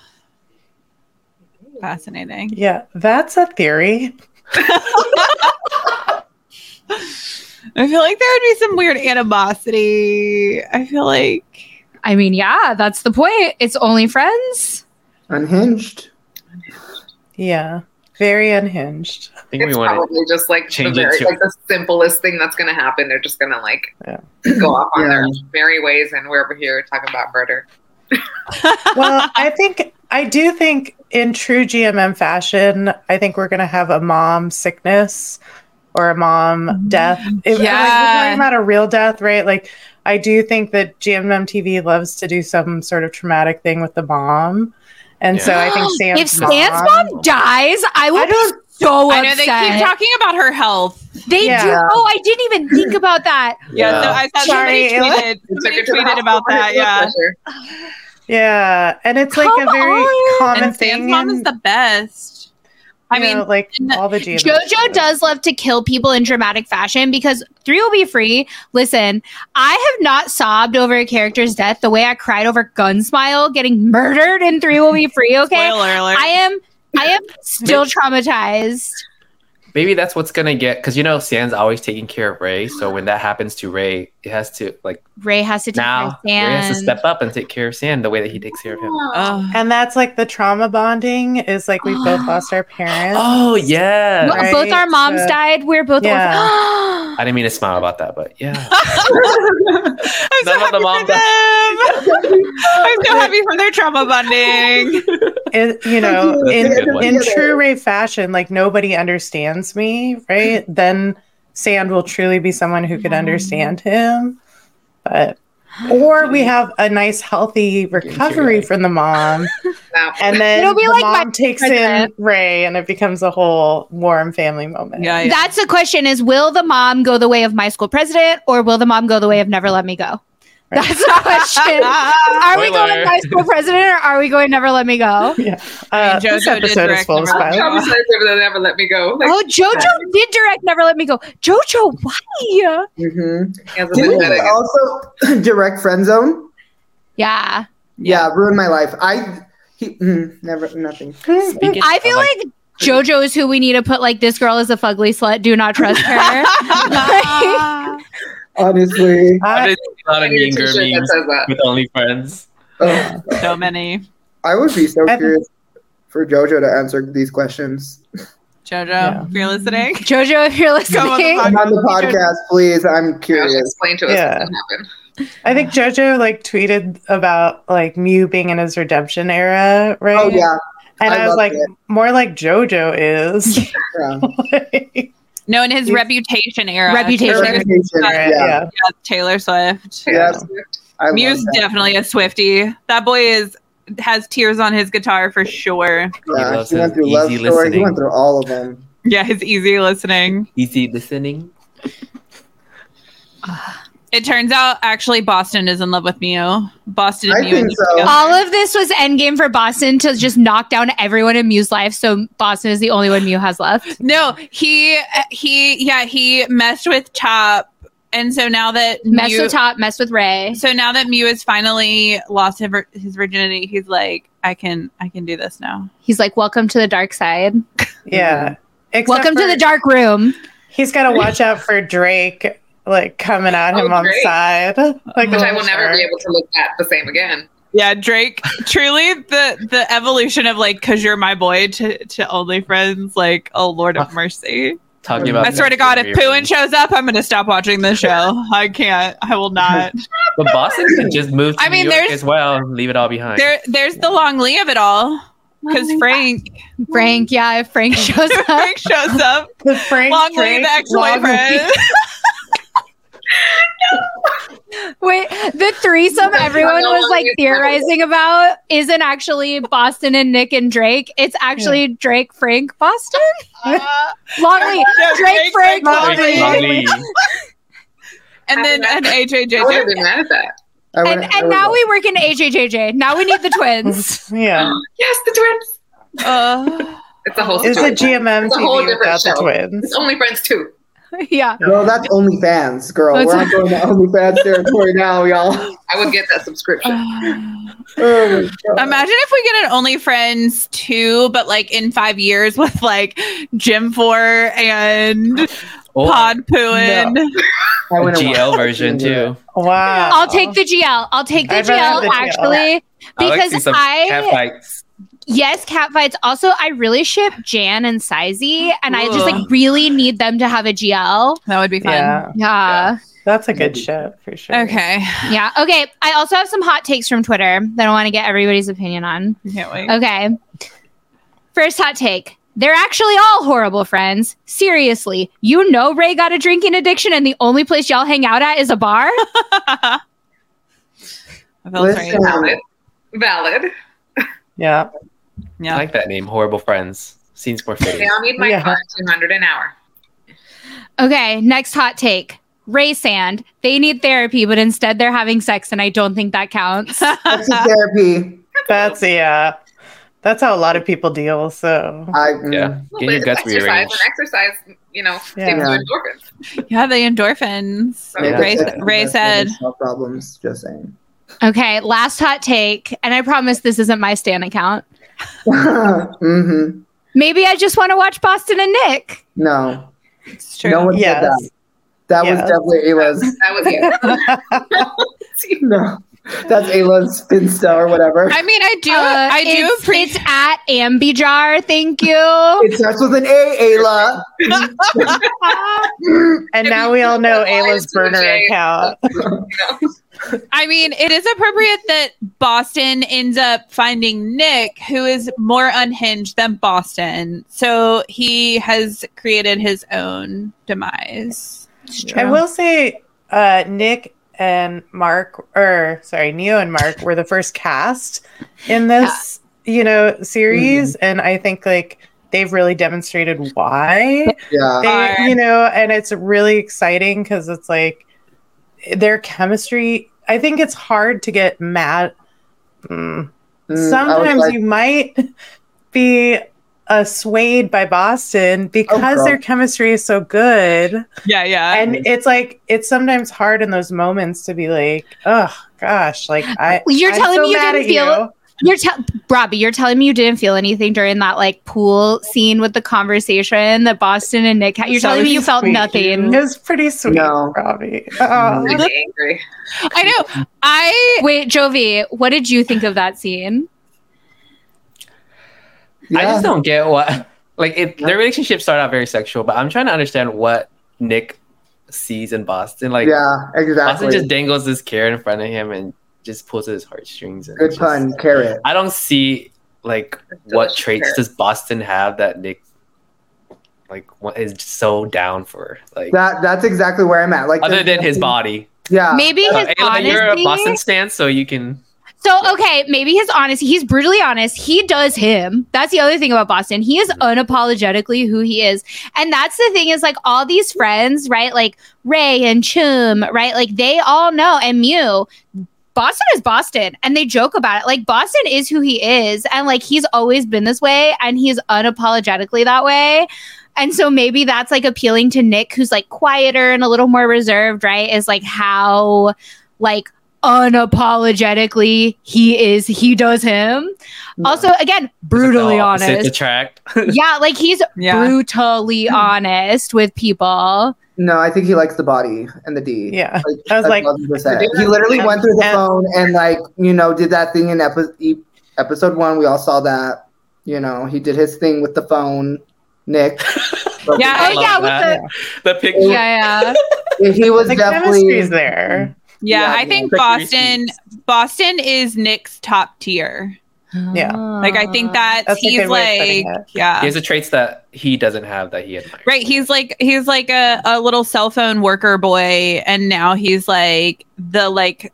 Fascinating. Yeah, that's a theory. I feel like there would be some weird animosity. I feel like I mean, yeah, that's the point. It's only friends. Unhinged. Yeah. Very unhinged. I think It's we want probably just like the, change it very, to- like the simplest thing that's going to happen. They're just going to like Yeah. go off on Yeah. their merry ways, and we're over here talking about murder. well, I think I do think in true GMM fashion, I think we're gonna have a mom sickness or a mom mm-hmm. death. If, like, Yeah. we're talking about a real death, right? Like I do think that GMM TV loves to do some sort of traumatic thing with the mom. And so I think Sand's if Sand's mom dies, I will I be don't- so I know they keep talking about her health. They do. Oh, I didn't even think about that. Yeah, so Yeah. I saw Sorry, somebody tweeted, Took somebody her to the tweeted about that. Yeah. Yeah. And it's like Come a very on. common and Sand's thing. mom in, is the best. I mean, know, like in the- all the GMM. JoJo shows. does love to kill people in dramatic fashion because three will be free. Listen, I have not sobbed over a character's death the way I cried over Gunsmile getting murdered in Three Will Be Free. Okay, spoiler alert. I am, I am still traumatized. Maybe that's what's gonna get because you know Sand's always taking care of Ray. So when that happens to Ray, it has to like Ray has to take now Ray has to step up and take care of Sand the way that he takes care of him. Ugh. And that's like the trauma bonding is like we've both lost our parents. Oh yeah, Well, Right, Both our moms so- died. We're both Yeah. orphans. I didn't mean to smile about that, but yeah. I'm so None of happy the mom for them. I'm so happy for their trauma bonding. it, you know, That's in in true Ray fashion, like nobody understands me, right? Then Sand will truly be someone who could understand him. But or we have a nice healthy recovery from the mom, No. and then It'll be the like mom my takes in. Ray, and it becomes a whole warm family moment. Yeah, yeah. That's the question: Is will the mom go the way of my school president, or will the mom go the way of never let me go? That's the question. Are we going Spoiler. my school president, or are we going never let me go? yeah. I mean, Uh, this JoJo did episode is full of Never Let Me spoilers. Go. Traumatized if they never let me go. Like, Oh, JoJo did direct Never Let Me Go. JoJo, why? hmm he has a Didn't he also direct Friend Zone? Yeah, Yeah, ruined my life. I he mm, never nothing. Speaking I feel like JoJo is who we need to put like this girl is a fugly slut. Do not trust her. Honestly, I I, did a lot of I need a mean girl memes with only friends. Oh. So many. I would be so I- curious for JoJo to answer these questions. Jojo, Yeah. if you're listening. JoJo, if you're Come on the listening, podcast. I'm on the podcast, please. I'm Yeah, curious. explain to us Yeah. what happened. I think JoJo like tweeted about like Mew being in his redemption era, right? Oh yeah, And I I, was like, it. more like JoJo is. yeah. Like, No, in his He's- reputation era. Reputation. Taylor, Reputation, right, yeah. yeah. yeah, Taylor Swift. Yeah. Yeah. I love Mew's that. definitely a Swifty. That boy is has tears on his guitar for sure. Yeah, loves he went through Love easy Story. He went through all of them. Yeah, his easy listening. Easy listening. Ah. It turns out actually Boston is in love with Mew. Boston and I Mew. think in so. together. all of this was endgame for Boston to just knock down everyone in Mew's life. So Boston is the only one Mew has left. No, he he yeah he messed with Top, and so now that Mess Mew, with Top, mess with Ray. so now that Mew has finally lost his his virginity, he's like, I can I can do this now. He's like, "Welcome to the dark side. yeah. Except Welcome to the dark room." He's got to watch out for Drake, like coming at oh, him Oh, on the side. Like, Which a I will little never be able to look at the same again. Yeah, Drake. truly, the the evolution of like, cause you're my boy to to only friends. Like, oh Lord of mercy. Talking about I swear to God, if Poohin shows up, I'm gonna stop watching the show. I can't. I will not. But Boston can just move to I mean, York there's- as well leave it all behind. There, there's the long Lee of it all. Because Frank, Frank, yeah, if Frank shows up. Frank shows up. The Frank Long Lee, the ex-boyfriend. Long- Wait, the threesome everyone was like theorizing about isn't actually Boston and Nick and Drake. It's actually Drake, Frank, Boston. Longley, Yeah, Drake, Frank, Frank, Longley. Longley. and then and AJ I wouldn't JJ. mad at that. I And, and now we work in AJJJ. Now we need the twins. Yeah. Yes, the twins. Uh, It's a whole It's a situation. GMM It's a whole TV different without the twins. It's only friends too. yeah. Girl, that's OnlyFans, girl. That's- We're not going to OnlyFans territory now, y'all. I would get that subscription. Oh. Imagine if we get an OnlyFriends too, but like in five years with like Jim Four and oh, Or Pond Phuwin. I a wouldn't watch GL version too. Wow. I'll take the GL. I'll take the I'd GL the GL. actually I like because some I fights. Yes, cat fights. Also, I really ship Jan and Sizey, and I just like really need them to have a GL. That would be fun. Yeah, Yeah. that's a good ship for sure. Okay. Yeah. Okay. I also have some hot takes from Twitter that I want to get everybody's opinion on. Can't wait. Okay. First hot take. They're actually all horrible friends. Seriously, you know Ray got a drinking addiction and the only place y'all hang out at is a bar? Listen. Valid. Valid. Yeah. I like that name. Horrible friends. Seems more They fitting. all need my Yeah. car 200 an hour. Okay, next hot take. Ray Sand. They need therapy, but instead they're having sex, and I don't think that counts. That's a therapy. That's yeah. That's how a lot of people deal. So I, mm, Yeah. Get your but guts exercise rearranged. and exercise, you know, Yeah. gives Yeah. endorphins. yeah, the endorphins. maybe Ray, that's- Ray that's said. maybe solve problems. Just saying. okay, last hot take, and I promise this isn't my Stan account. mm-hmm. Maybe I just want to watch Boston and Nick. No, It's true. no one Yes. said that. That was definitely Ayla's. That was you. No, that's Ayla's Insta or whatever. I mean, I do. Uh, I do it's, appreciate. it's at Ambijar. Thank you. It starts with an A, Ayla. and now we all know Ayla's is there a burner account. You know? I mean, it is appropriate that Boston ends up finding Nick, who is more unhinged than Boston. So he has created his own demise. I will say, uh, Nick and Mark, or sorry, Neo and Mark were the first cast in this, you know, series, and I think like they've really demonstrated why Yeah. they, you know, and it's really exciting because it's like their chemistry. I think it's hard to get mad. Mm. Mm, Sometimes like, you might be uh, swayed by Boston because girl. their chemistry is so good Yeah, yeah. and it's like it's sometimes hard in those moments to be like oh gosh like i You're I'm telling so me you mad didn't at feel- You're tell Robbie, you're telling me you didn't feel anything during that like pool scene with the conversation that Boston and Nick had. You're So telling me you felt nothing. it was pretty sweet No. robbie oh. Really angry. I know. I Wait, Jovi, what did you think of that scene? I just don't get what like it. Their relationship started out very sexual, but I'm trying to understand what Nick sees in Boston. Like yeah, exactly. Boston exactly. just dangles this carrot in front of him and just pulls at his heartstrings. And Good it's pun, carrot. I don't see like what traits carrot. does Boston have that Nick like what is so down for like That that's exactly where I'm at. Like other than his body. Yeah. Maybe Uh, his Ayla, you're a. Boston stance, so you can. So okay, maybe his honesty. He's brutally honest. He does him. That's the other thing about Boston. He is unapologetically who he is, and that's the thing. Is like all these friends, right? Like Ray and Chum, right? Like they all know, and Mew. Boston is Boston, and they joke about it. Like Boston is who he is, and like he's always been this way, and he's unapologetically that way. And so maybe that's like appealing to Nick, who's like quieter and a little more reserved, right? Is like how like unapologetically he is he does him also again brutally Opposite honest attract. yeah like he's Yeah. brutally hmm. honest with people No, I think he likes the body and the D. yeah Like, I was like- he literally went through the And- phone and like you know did that thing in epi- episode one. We all saw that. You know, he did his thing with the phone. Nick. Yeah, oh yeah love with that. the the picture. yeah yeah he was the definitely chemistry's there yeah, Yeah, I think. Boston Boston is Nick's top tier. Yeah. Like I think that That's he's good way of putting like yeah. He has the traits that he doesn't have that he admires. Right, he's like he's like a, a little cell phone worker boy, and now he's like the like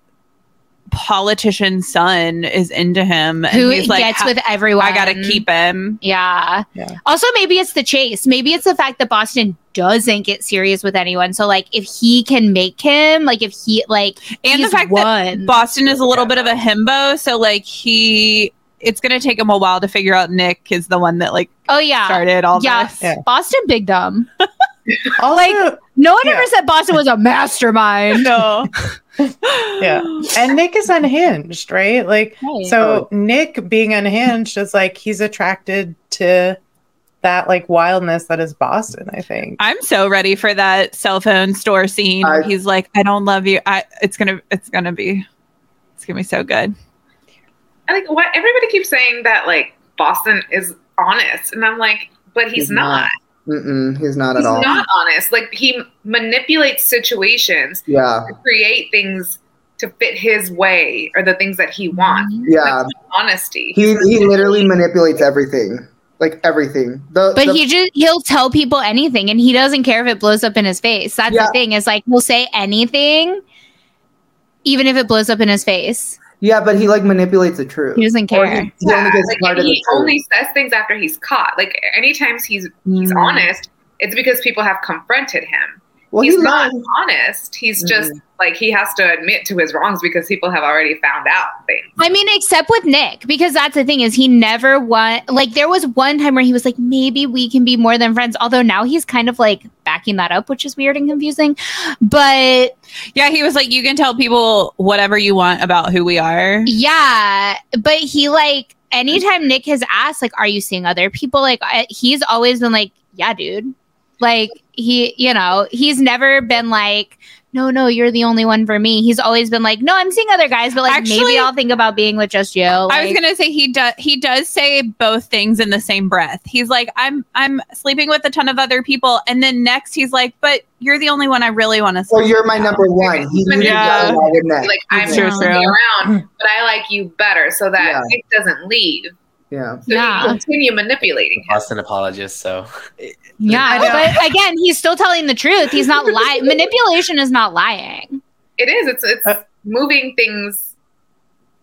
politician's son is into him, and who he's like, gets with everyone I gotta keep him. yeah. Yeah. Also, maybe it's the chase. Maybe it's the fact that Boston doesn't get serious with anyone. So, like, if he can make him, like, if he, like, And he's the fact that. Boston is a little bit of a himbo, so like he, it's gonna take him a while to figure out Nick is the one that like oh, yeah. started all Yeah. this. Yeah. Boston big dumb. also Like- No one Yeah. ever said Boston was a mastermind. No. yeah and nick is unhinged right like Right. so nick being unhinged is like he's attracted to that like wildness that is Boston. I think. I'm so ready for that cell phone store scene where I- he's like, "I don't love you." I it's gonna it's gonna be it's gonna be so good. I think what everybody keeps saying that like Boston is honest, and I'm like, but he's, He's not. not. Mm-mm, he's not He's at all. not honest. Like he manipulates situations Yeah, to create things to fit his way or the things that he mhm. wants. yeah. Honesty. He he literally manipulates everything, like everything. The, But the- he just he'll tell people anything and he doesn't care if it blows up in his face. That's Yeah. the thing, is like he'll say anything, even if it blows up in his face. Yeah, but he like manipulates the truth. He doesn't Or care. he, he only like, part and of the he only says things after he's caught. Like anytime he's he's Mm. honest, it's because people have confronted him. Well, he's he not lies. honest. He's mm-hmm. just like he has to admit to his wrongs because people have already found out things. I mean, except with Nick, because that's the thing is he never want like there was one time where he was like, maybe we can be more than friends. Although now he's kind of like backing that up, which is weird and confusing. But Yeah, he was like, "You can tell people whatever you want about who we are." yeah, but he like anytime Nick has asked, like, are you seeing other people? Like I, he's always been like, yeah, dude. Like he, you know, he's never been like, no, no, you're the only one for me. He's always been like, no, I'm seeing other guys, but like Actually- maybe I'll think about being with just you. I was gonna say he does. He does say both things in the same breath. He's like, "I'm I'm sleeping with a ton of other people," and then next he's like, "But you're the only one I really want to." Well, you're my number one. He knew Yeah. that with. Like I'm True, just true. around, but I like you better, so that Yeah. it doesn't leave. Yeah. So Yeah. you continue manipulating him. Boston apologist. So Yeah, I but again, he's still telling the truth. He's not lying. Manipulation is not lying. It is. It's it's Uh, moving things.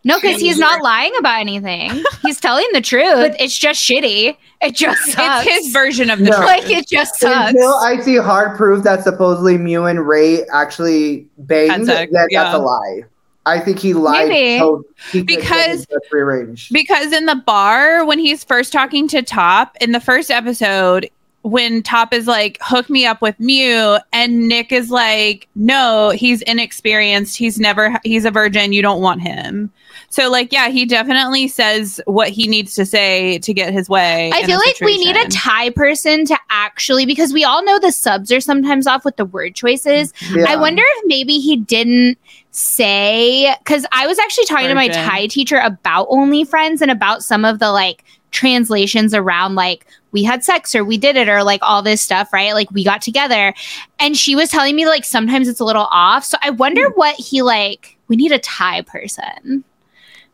No, because he's not lying about anything. He's telling the truth. it's just shitty. It just sucks. It's his version of the No. truth. like it just sucks. Until I see hard proof that supposedly Mew and Ray actually banged, Had that, yeah. that's a lie. I think he lied Maybe. so he Because- free range. Because in the bar, when he's first talking to Top in the first episode, when Top is like, hook me up with Mew, and Nick is like, no, he's inexperienced. He's never, he's a virgin. You don't want him. So, like, yeah, he definitely says what he needs to say to get his way. I feel a like we need a situation. tie person to actually because we all know the subs are sometimes off with the word choices. Yeah. I wonder if maybe he didn't say because I was actually talking to my Thai teacher about Only Friends and about some of the like translations around like we had sex or we did it or like all this stuff, right? Like we got together. And she was telling me like sometimes it's a little off. So I wonder hmm. what he like we need a Thai person.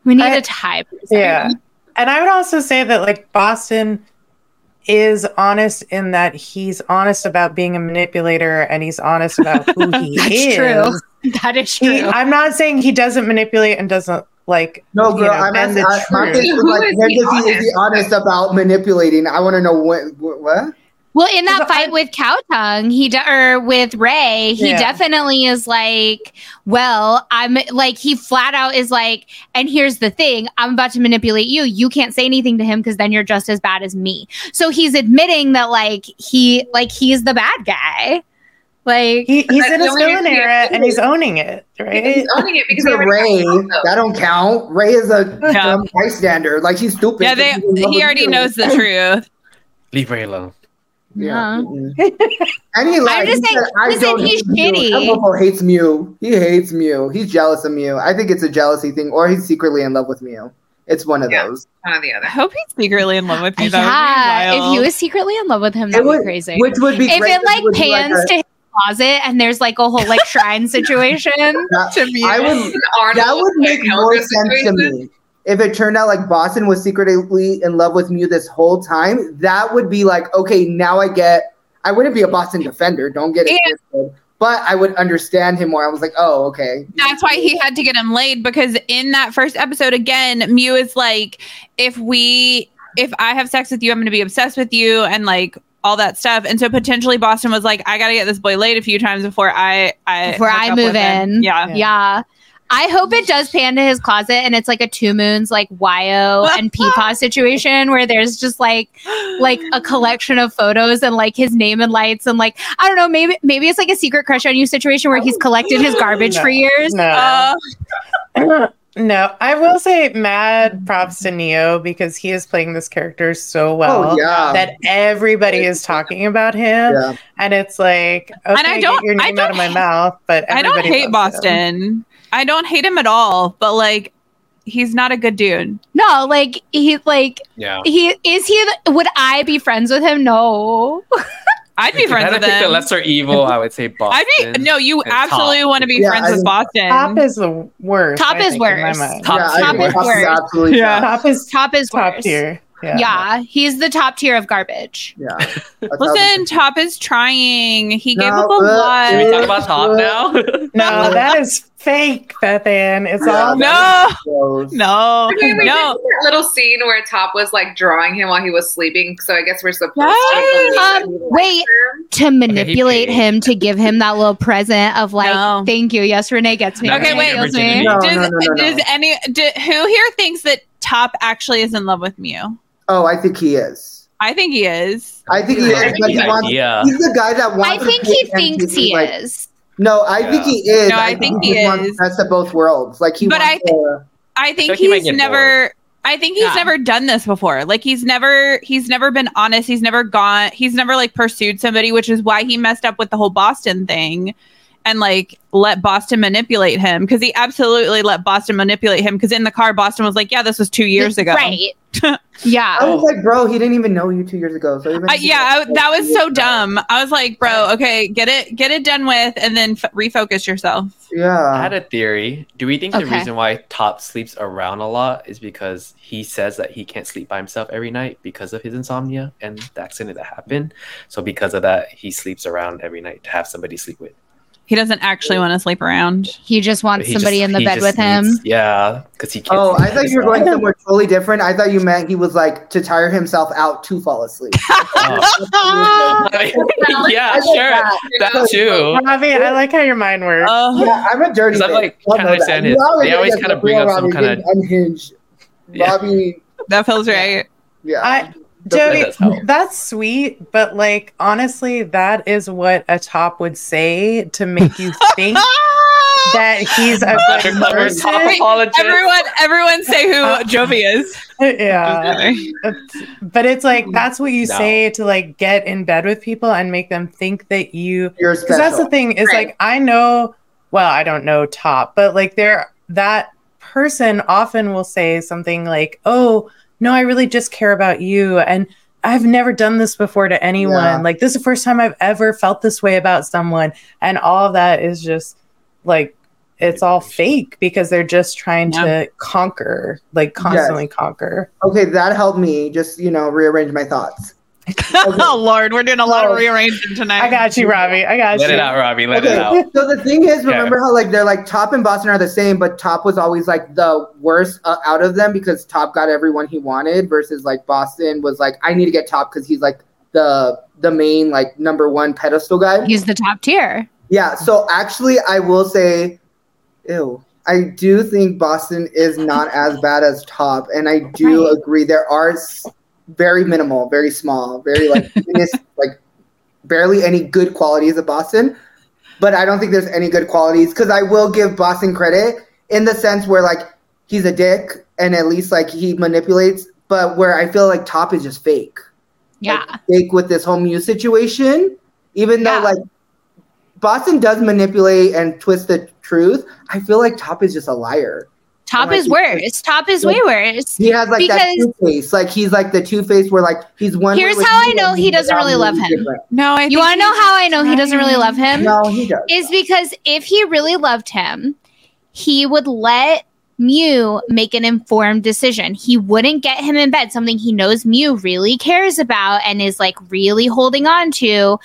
We need I- a Thai person. Yeah. And I would also say that like Boston is honest in that he's honest about being a manipulator and he's honest about who he is. That's is. true. That is true. He, I'm not saying he doesn't manipulate and doesn't like No, you know, I'm bend asking, the I, my truth. thing is Who like, is he does is he honest about manipulating? I want to know when, wh- what? Well, in that Because I- fight with Cow Tongue, he de- or with Ray, he Yeah. definitely is like, well, I'm like he flat out is like, and here's the thing, I'm about to manipulate you. You can't say anything to him because then you're just as bad as me. So he's admitting that like he like he's the bad guy. Like He, he's in the his only villain era and he's owning it, right? He's owning it because He's he a already Ray. That don't count. Ray is a Yeah. dumb bystander. Like he's stupid. Yeah, they, He's in love he already knows the truth. leave Ray alone. Yeah. And he lied. just He saying- said, I listen, don't he's hate Mew. shitty. That mofo hates Mew. He hates Mew. He's jealous of Mew. I think it's a jealousy thing, or he's secretly in love with Mew. It's one of Yeah. those. One or the other. I hope he's secretly in love with me. yeah, That would be if wild. he was secretly in love with him, It that'd would- be crazy. Which would be if great it like would be pans a- to his closet and there's like a whole like shrine situation. that, to me. I would that would make more Helga sense to me. If it turned out like Boston was secretly in love with Mew this whole time, that would be like, okay, now I get. I wouldn't be a Boston defender. Don't get it Yeah. twisted. But I would understand him more. I was like, oh, okay. That's why he had to get him laid because in that first episode, again, Mew is like, if we, if I have sex with you, I'm going to be obsessed with you and like all that stuff. And so potentially Boston was like, I got to get this boy laid a few times before I, I Before I move in. Yeah. Yeah. Yeah. I hope it does pan to his closet and it's like a two moons like YO and Peepaw situation where there's just like like a collection of photos and like his name and lights and like I don't know maybe maybe it's like a secret crush on you situation where he's collected his garbage No. for years. No. Uh, No, I will say mad props to Neo because he is playing this character so well oh yeah. that everybody is talking about him. yeah. And it's like, okay, I don't- your I name out of my don't- mouth, but I don't hate loves him. Boston. I don't hate him at all, but like he's not a good dude. No, like he like Yeah. he is he would I be friends with him? No. I'd be If I friends had to with pick the lesser evil, I would say Boston. I'd be no, you absolutely Top. want to be Yeah, friends I with Boston. Top is the worst. Top I is think, in my worst. mind. Top yeah, I tier. think Top is Top is worse. absolutely Yeah. top. Top is Top is top worse. tier. Yeah. Yeah, he's the top tier of garbage. Yeah. Listen, Top is trying. He gave up a uh, lot. Can we talk about Top now? No, that is fake, Beth Ann. It's Yeah. all No, no, Okay, we no. that little scene where Top was like drawing him while he was sleeping. So I guess we're supposed Yes. to. Um, wait. To manipulate paid. him to give him that little present of like, No. thank you. Yes, Renee gets me. Okay, Renee wait. me. No, does, no, no, no, does no. any do, who here thinks that Top actually is in love with Mew? Oh, I think he is. I think he is. I think he is, think but he wants, idea. he's the guy that wants I to think he thinks MTV, he like- is. No, I Yeah. think he is. No, I think just he wants is. best of both worlds. Like he But wants to, I think like he might he's get never. I think he's Yeah. never done this before. Like he's never he's never been honest. He's never gone. He's never like pursued somebody, which is why he messed up with the whole Boston thing, and like let Boston manipulate him because he absolutely let Boston manipulate him. Because in the car, Boston was like, "Yeah, this was two years ago." Right. yeah. I was like, bro, he didn't even know you two years ago. So even I, yeah, I, that was so dumb. I was like, "Bro, okay, get it, get it done with, and then f- refocus yourself." Yeah, I had a theory. Do we think the reason why Top sleeps around a lot is because he says that he can't sleep by himself every night because of his insomnia and the accident that happened? So because of that, he sleeps around every night to have somebody sleep with. He doesn't actually want to sleep around. He just wants he somebody just- in the he bed just with him. needs- yeah, because he can't. Oh, I thought you were himself. going somewhere totally different. I thought you meant he was like to tire himself out to fall asleep. Oh. yeah, I get sure. that. That too. Robbie, I like how your mind works. Oh, Yeah, I'm a dirty. 'Cause I'm, bitch. like, Y'all can't know that. understand You his- always they always think kinda that bring up Robbie some kinda- getting unhinged. Yeah. Robbie, that feels right. yeah. I, That Jody, that's sweet, but like honestly, that is what a top would say to make you think that he's a good person. top apologist. Everyone, everyone, say who Uh, Jovi is. yeah. It's- but it's like that's what you No. say to like get in bed with people and make them think that you because that's the thing is Right. like I know well I don't know top but like there that person often will say something like oh no I really just care about you and I've never done this before to anyone Yeah. like this is the first time I've ever felt this way about someone and all of that is just like it's all fake because they're just trying to conquer like constantly conquer Okay, that helped me just you know rearrange my thoughts. oh Lord, we're doing a lot Oh. of rearranging tonight. I got you Robbie I got Let you Let it out, Robbie. Let it out. so the thing is, remember how like they're like Top and Boston are the same, but Top was always like the worst uh, out of them because Top got everyone he wanted, versus like Boston was like I need to get Top because he's like the the main like number one pedestal guy. He's the top tier. Yeah, so actually, I will say, ew. I do think Boston is not as bad as Top, and I do Right. agree there are s- very minimal, very small, very like like barely any good qualities of Boston. But I don't think there's any good qualities because I will give Boston credit in the sense where like he's a dick and at least like he manipulates, but where I feel like Top is just fake Yeah. fake with this whole Mew's situation, even though Yeah. like Boston does manipulate and twist the truth. I feel like Top is just a liar. Top like is worse. Top is way worse. He has like that two face. Like he's like the two face where like he's one. Here's how I know he doesn't really love him. different. no, I You want to know how I know he doesn't really love him? No, he does. Is because if he really loved him, he would let Mew make an informed decision. He wouldn't get him in bed, something he knows Mew really cares about and is like really holding on to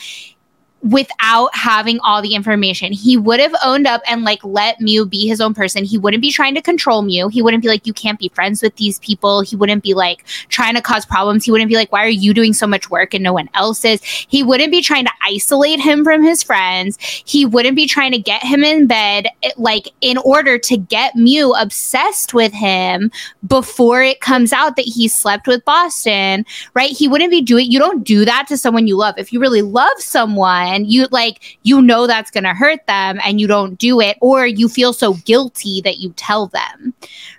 without having all the information. He would have owned up and like let Mew be his own person. He wouldn't be trying to control Mew. He wouldn't be like, you can't be friends with these people. He wouldn't be like trying to cause problems. He wouldn't be like, why are you doing so much work and no one else is? He wouldn't be trying to isolate him from his friends. He wouldn't be trying to get him in bed, like in order to get Mew obsessed with him before it comes out that he slept with Boston, right? He wouldn't be doing, you don't do that to someone you love. If you really love someone, someone, you like you know that's going to hurt them and you don't do it or you feel so guilty that you tell them.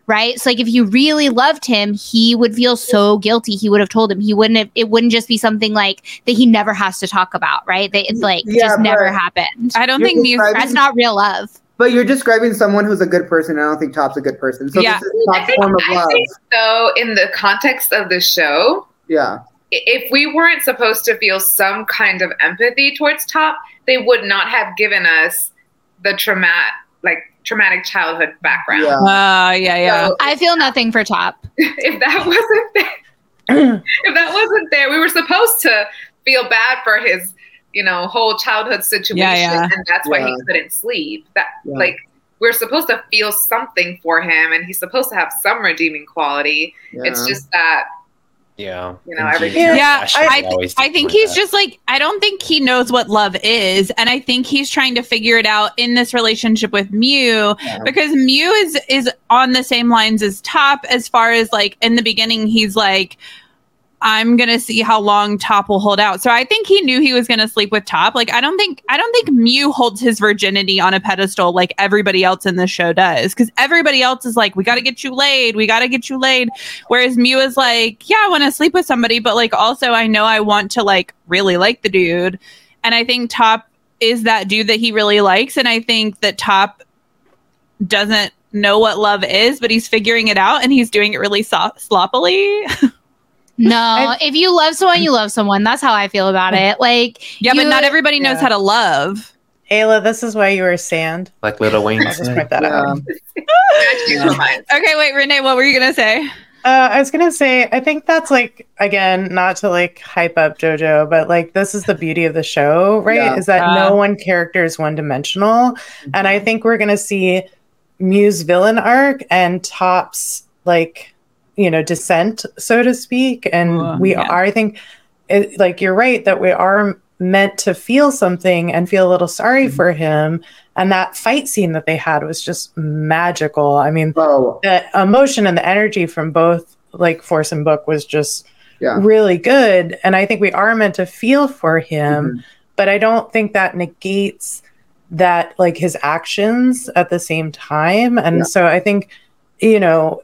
Right? So like if you really loved him, he would feel so guilty. He would have told him. He wouldn't have it wouldn't just be something like that he never has to talk about, right? That it's like Yeah, just never but- happened. I don't think Mew. describing- That's not real love. But you're describing someone who's a good person. I don't think Top's a good person. So Yeah. this is I Top's think, form of I love. think though, in the context of the show, Yeah. I- if we weren't supposed to feel some kind of empathy towards Top, they would not have given us the traumatic, like traumatic childhood background. Yeah. Uh, yeah, yeah. So I feel nothing for Top. if that wasn't there, if that wasn't there, we were supposed to feel bad for his, you know, whole childhood situation, yeah. and that's why he couldn't sleep. That Yeah. like we're supposed to feel something for him, and he's supposed to have some redeeming quality. It's just that Yeah. You know, And everything- Yeah, Hackman I, always I think he's that. just like I don't think he knows what love is, and I think he's trying to figure it out in this relationship with Mew Yeah. because Mew is is on the same lines as Top as far as like in the beginning he's like I'm gonna see how long Top will hold out. So I think he knew he was gonna sleep with Top. Like I don't think I don't think Mew holds his virginity on a pedestal like everybody else in the show does. Because everybody else is like, we gotta get you laid, we gotta get you laid. Whereas Mew is like, yeah, I want to sleep with somebody, but like also I know I want to like really like the dude. And I think Top is that dude that he really likes. And I think that Top doesn't know what love is, but he's figuring it out and he's doing it really so- sloppily. No, I- if you love someone, you love someone. That's how I feel about it. Like, yeah, but not everybody knows Yeah. how to love. Ayla, this is why you were sand. like Little Wayne. I'll just said. point that Yeah. out. Yeah. Okay, wait, Renee, what were you gonna say? Uh, I was gonna say, I think that's like again, not to like hype up JoJo, but like this is the beauty of the show, right? Yeah. Is that Uh. no one character is one dimensional, and I think we're gonna see Mew's villain arc and Top's like you know descent, so to speak, and Ooh, we yeah. are. I think, it, like you're right that we are meant to feel something and feel a little sorry Mhm. for him. And that fight scene that they had was just magical. I mean, Oh, the emotion and the energy from both like Force and Book was just Yeah. really good. And I think we are meant to feel for him, Mhm. but I don't think that negates that like his actions at the same time. And Yeah. so I think, you know,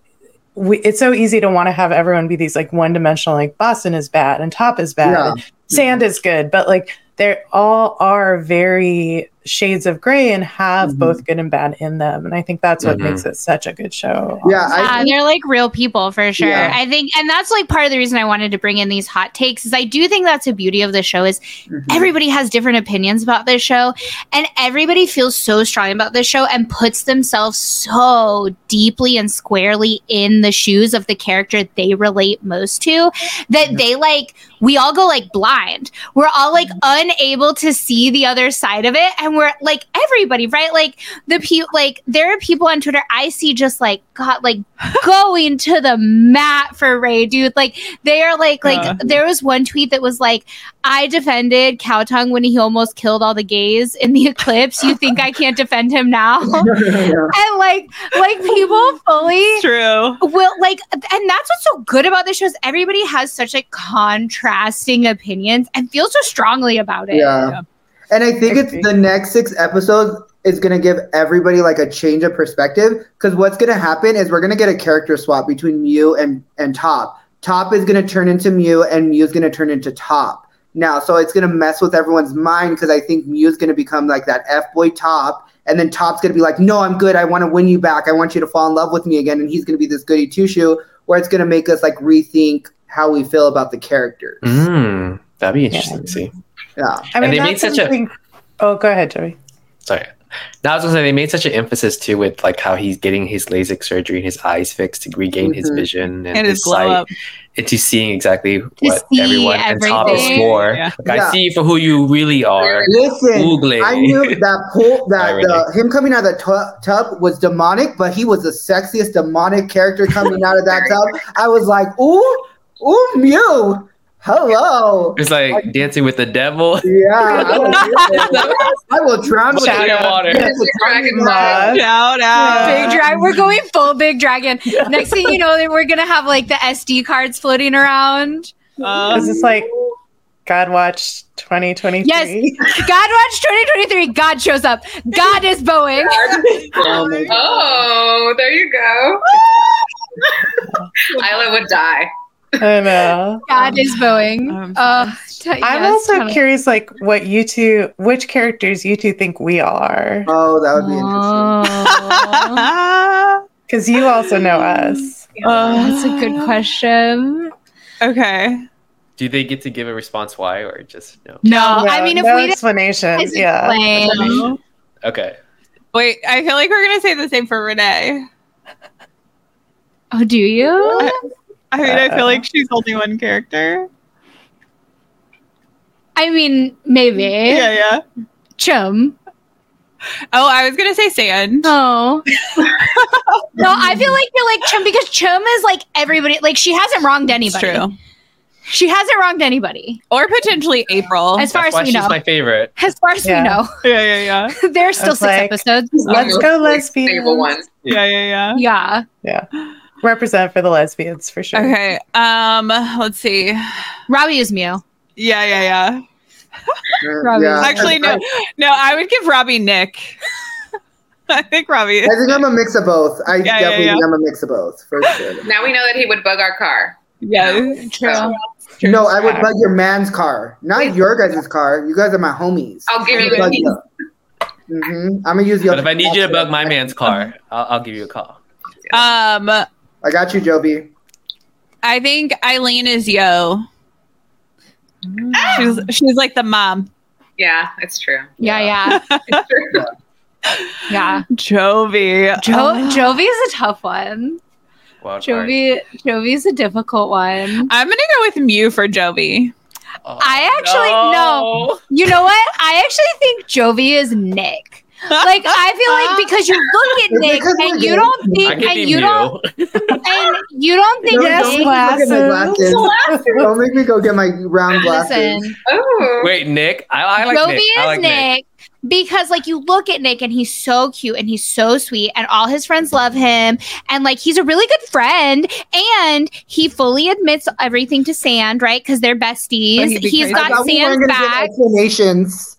we, it's so easy to want to have everyone be these like one dimensional, like Boston is bad and Top is bad, Yeah. and Sand is good, but like they all are very shades of gray and have Mhm. both good and bad in them. And I think that's what Mhm. makes it such a good show. Yeah, I Yeah, think- they're like real people for sure. Yeah. I think, and that's like part of the reason I wanted to bring in these hot takes is I do think that's the beauty of the show is Mhm. everybody has different opinions about this show, and everybody feels so strong about this show and puts themselves so deeply and squarely in the shoes of the character they relate most to that they like. We all go like blind. We're all like unable to see the other side of it, and we're like everybody, right? Like the people, like there are people on Twitter I see just like God, like going to the mat for Ray, dude. Like they are like, like Uh. there was one tweet that was like, I defended Khaotung when he almost killed all the gays in the eclipse. You think I can't defend him now? and like, like people fully It's true. will like and that's what's so good about this show is everybody has such like contrasting opinions and feels so strongly about it. Yeah. And I think it's the next six episodes is going to give everybody like a change of perspective because what's going to happen is we're going to get a character swap between Mew and and Top. Top is going to turn into Mew and Mew is going to turn into Top. Now, so it's going to mess with everyone's mind because I think Mew is going to become like that F boy Top, and then Top's going to be like, "No, I'm good. I want to win you back. I want you to fall in love with me again." And he's going to be this goody two shoe, where it's going to make us like rethink how we feel about the characters. Mm, that'd be interesting to see. Yeah. I mean, they made such a- Oh, go ahead, Joey. Sorry. Now I was gonna say they made such an emphasis too with like how he's getting his LASIK surgery and his eyes fixed to regain his Mhm. vision and, And his his sight up. into seeing exactly what see everyone and top is everything. for. Yeah. Like, Yeah. I see you for who you really are. Listen, Googling. I knew that pull that Sorry, the, him coming out of the tu- tub was demonic, but he was the sexiest demonic character coming out of that tub. I was like, ooh, ooh, Mew, hello. It's like dancing with the devil. Yeah, I will, do it. I will drown with Shout you. out. water. Yes, it's Dragon coming out. Shout out. Big dragon. We're going full big dragon. Next thing you know, then we're gonna have like the SD cards floating around. Uh, Because it's like God Watch 2023. Yes. God Watch 2023. God shows up. God is Boeing. Oh. Oh, there you go. Ayla would die. I know. God is Boeing. I'm Uh, t- I'm yes, also totally. curious, like, what you two, which characters you two think we are, Oh, that would be interesting. Oh, because you also know us. Oh, that's a good question. Okay. Do they get to give a response why or just no? No, I mean, if no we didn't explanation, yeah. explain, Okay. Wait, I feel like we're gonna say the same for Renee. oh, do you? I mean, I Uh-oh. feel like uh-huh. she's only one character. I mean, maybe. Yeah, yeah. Chum. Oh, I was gonna say sand. Oh. no, I feel like you're like Chum because Chum is like everybody. Like she hasn't wronged It's anybody. true. She hasn't wronged anybody, Or potentially April. as far That's as why we she's know. my favorite. as far as Yeah. we know, yeah, yeah, yeah. there's still That's six like- episodes. Let's go, Most Stable Yeah, one. Yeah, yeah, Yeah, Represent for the lesbians for sure. Okay. Um, let's see. Robbie is Mew. Yeah, yeah, yeah. Robbie. Yeah. Actually, no, no. I would give Robbie Nick. I think Robbie. I think I'm a mix of both. I yeah, definitely yeah. think I'm a mix of both for sure. Now we know that he would bug our car. Yeah, True. true. No, I would bug your man's car, not your guys' car. You guys are my homies. I'll give you Bug the you. Mhm. I'm gonna use your. But if I need you to bug my man's car, I'll, I'll give you a call. Um, I got you, Jovi. I think Ailyne is Yo. Ah! She's she's like the mom. Yeah, it's true. Yeah, yeah, It's true. yeah. Jovi. Jo- Oh. Jovi is a tough one. Wild card. Jovi, Jovi is a difficult one. I'm gonna go with Mew for Jovi. Oh, I actually oh, no. You know what? I actually think Jovi is Nick. Like I feel like because you look at Is it Nick 'cause we're and you don't think and you don't and you don't think Don't- don't Nick. make me go get my glasses. glasses. Don't make me go get my round glasses. Listen, Oh. Wait, Nick. I, I like Jovi Nick. I is like Nick. Because like you look at Nick and he's so cute and he's so sweet and all his friends love him and like he's a really good friend and he fully admits everything to Sand, right? Because they're besties. he'd be He's crazy. Got thought we weren't Sand's gonna back. explanations.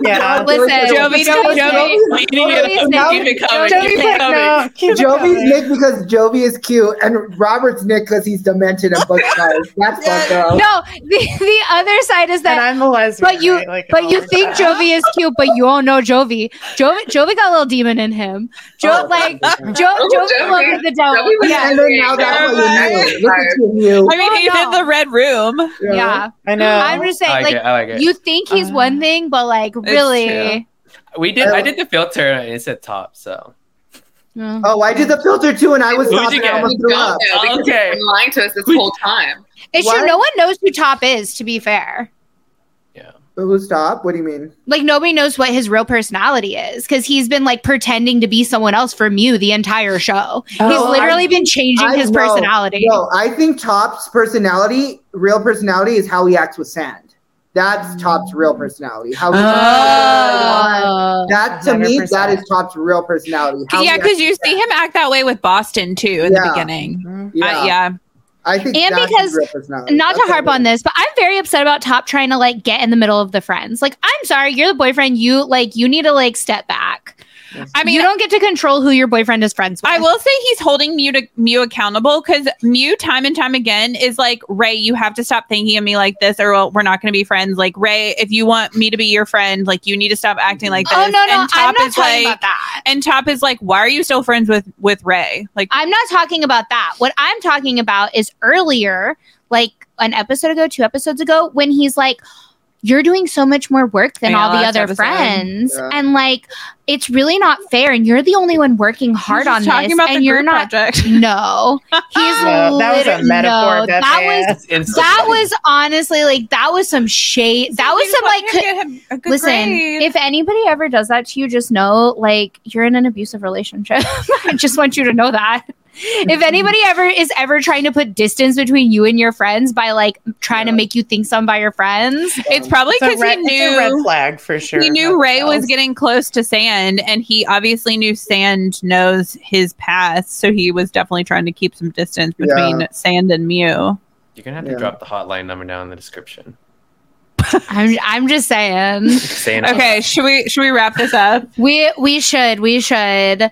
Yeah. Listen, Jovi, Jovi's Nick. Leading it Jovi's up, Nick. keep it coming, Jovi's keep it Nick. coming. No, keep Jovi's. Nick because Jovi is cute, and Robert's Nick because he's demented and book cars. That's fucked up. No, the, the other side is And that I'm a lesbian. But you, right? Like, but you think the time. Jovi is cute, but you all know Jovi. Jovi, Jovi got a little demon in him. Jo, Oh, like okay. jo, Oh, Jovi Jovi. looked at the devil. Jovi Yeah, And then now that's why you knew. Look at you, you. I mean, Oh, he's no. in the red room. yeah. I know. I'm just saying, like, like, it. I like you think he's Uh, one thing, but like really. we did. I did the filter and it said top. So Mm. Oh, I did the filter too, and I was Who'd stopped you and I almost threw up. know Okay. he's lying to us this whole time. It's What? true. No one knows who Top is. To be fair, yeah. Who top? What do you mean? like nobody knows what his real personality is because he's been like pretending to be someone else for Mew the entire show. he's Oh, literally I- been changing I his know. personality. No, I think Top's personality, real personality, is how he acts with Sand. That's Top's real personality. How he Oh. that to me, 100%. that is Top's real personality. How yeah, because you see him act that way with Boston too in the beginning. Mhm. Yeah, Uh, yeah. I think And because- his real personality. not to harp on this, but I'm very upset about Top trying to like get in the middle of the friends. Like, I'm sorry, you're the boyfriend. You like you need to like step back. I mean, you don't get to control who your boyfriend is friends with. I will say he's holding Mew to Mew accountable because Mew time and time again is like Ray, you have to stop thinking of me like this, or we're not going to be friends. Like Ray, if you want me to be your friend, like you need to stop acting like oh, this. Oh no, no, and I'm not is talking like, about that. and Top is like, why are you still friends with with Ray? Like, I'm not talking about that. What I'm talking about is earlier, like an episode ago, two episodes ago, when he's like, "You're doing so much more work than Yeah, all the other friends," Yeah. and like, it's really not fair. And you're the only one working hard on just talking this, about and the you're group not. project. No, he's No, that was a metaphor. No, that was dumbass. That was honestly like that was some shade. That was some like. want him to get him a good Listen, grade. if anybody ever does that to you, just know like you're in an abusive relationship. I just want you to know that. If anybody ever is ever trying to put distance between you and your friends by like trying to make you think some by your friends, it's probably because he red, it's a red knew flag for sure. he knew nothing Ray was getting close to Sand, and he obviously knew Sand knows his past, so he was definitely trying to keep some distance between Yeah. Sand and Mew. You're gonna have to Yeah. drop the hotline number down in the description. I'm I'm just saying. Saying Okay, should we should we wrap this up? We we should we should.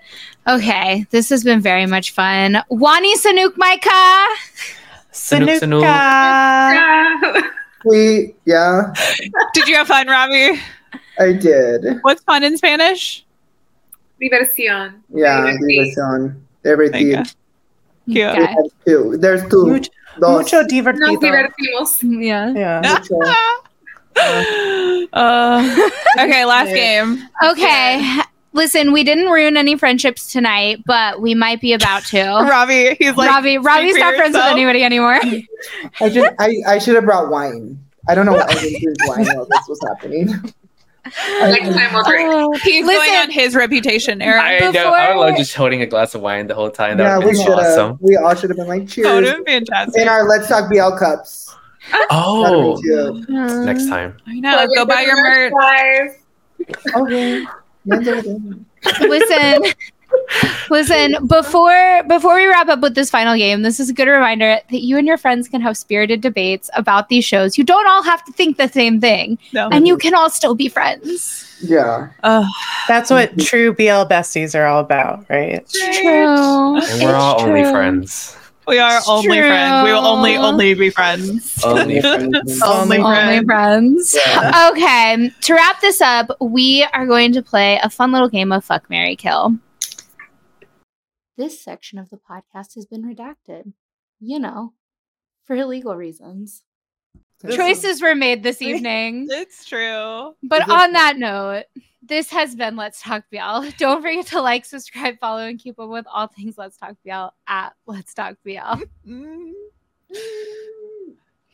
Okay, this has been very much fun. Wani Sanuk Maika. Sanuk, Sanuk. Sanuka. We, yeah, Did you have fun, Robbie? I did. What's fun in Spanish? Diversión. Yeah, Divertí. diversión. Thank you. Cute. Okay. There's two. There's two. Mucho, Dos. mucho Nos divertido. divertimos. Yeah. Yeah. Mucho. Uh, okay, last game. Okay. Listen, we didn't ruin any friendships tonight, but we might be about to. Robbie, he's like Robbie, Robbie's not friends with anybody anymore. I should I, I should have brought wine. I don't know why I didn't drink wine while this was happening. Next time we'll drink. He's going on his reputation, Aaron. I know. Before- I love just holding a glass of wine the whole time. That yeah, would we be should have. awesome. We all should have been like That would cheers have been fantastic. in our Let's Talk BL cups. Oh, That'd be next um, time. I know. Go buy your merch. Guys. Okay. Mine's over there. listen listen before before we wrap up with this final game this is a good reminder that you and your friends can have spirited debates about these shows you don't all have to think the same thing No. and you can all still be friends Yeah. Ugh. That's what true BL besties are all about, right? true And we're all It's only friends. We are It's only friends. We will only only be friends. Only friends. Only only friends. friends Yeah. okay to wrap this up we are going to play a fun little game of fuck mary kill this section of the podcast has been redacted you know for legal reasons This is- choices were made this evening It's true. But Is it- on that note, this has been Let's Talk BL. Don't forget to like, subscribe, follow, and keep up with all things Let's Talk BL at Let's Talk BL. Mm.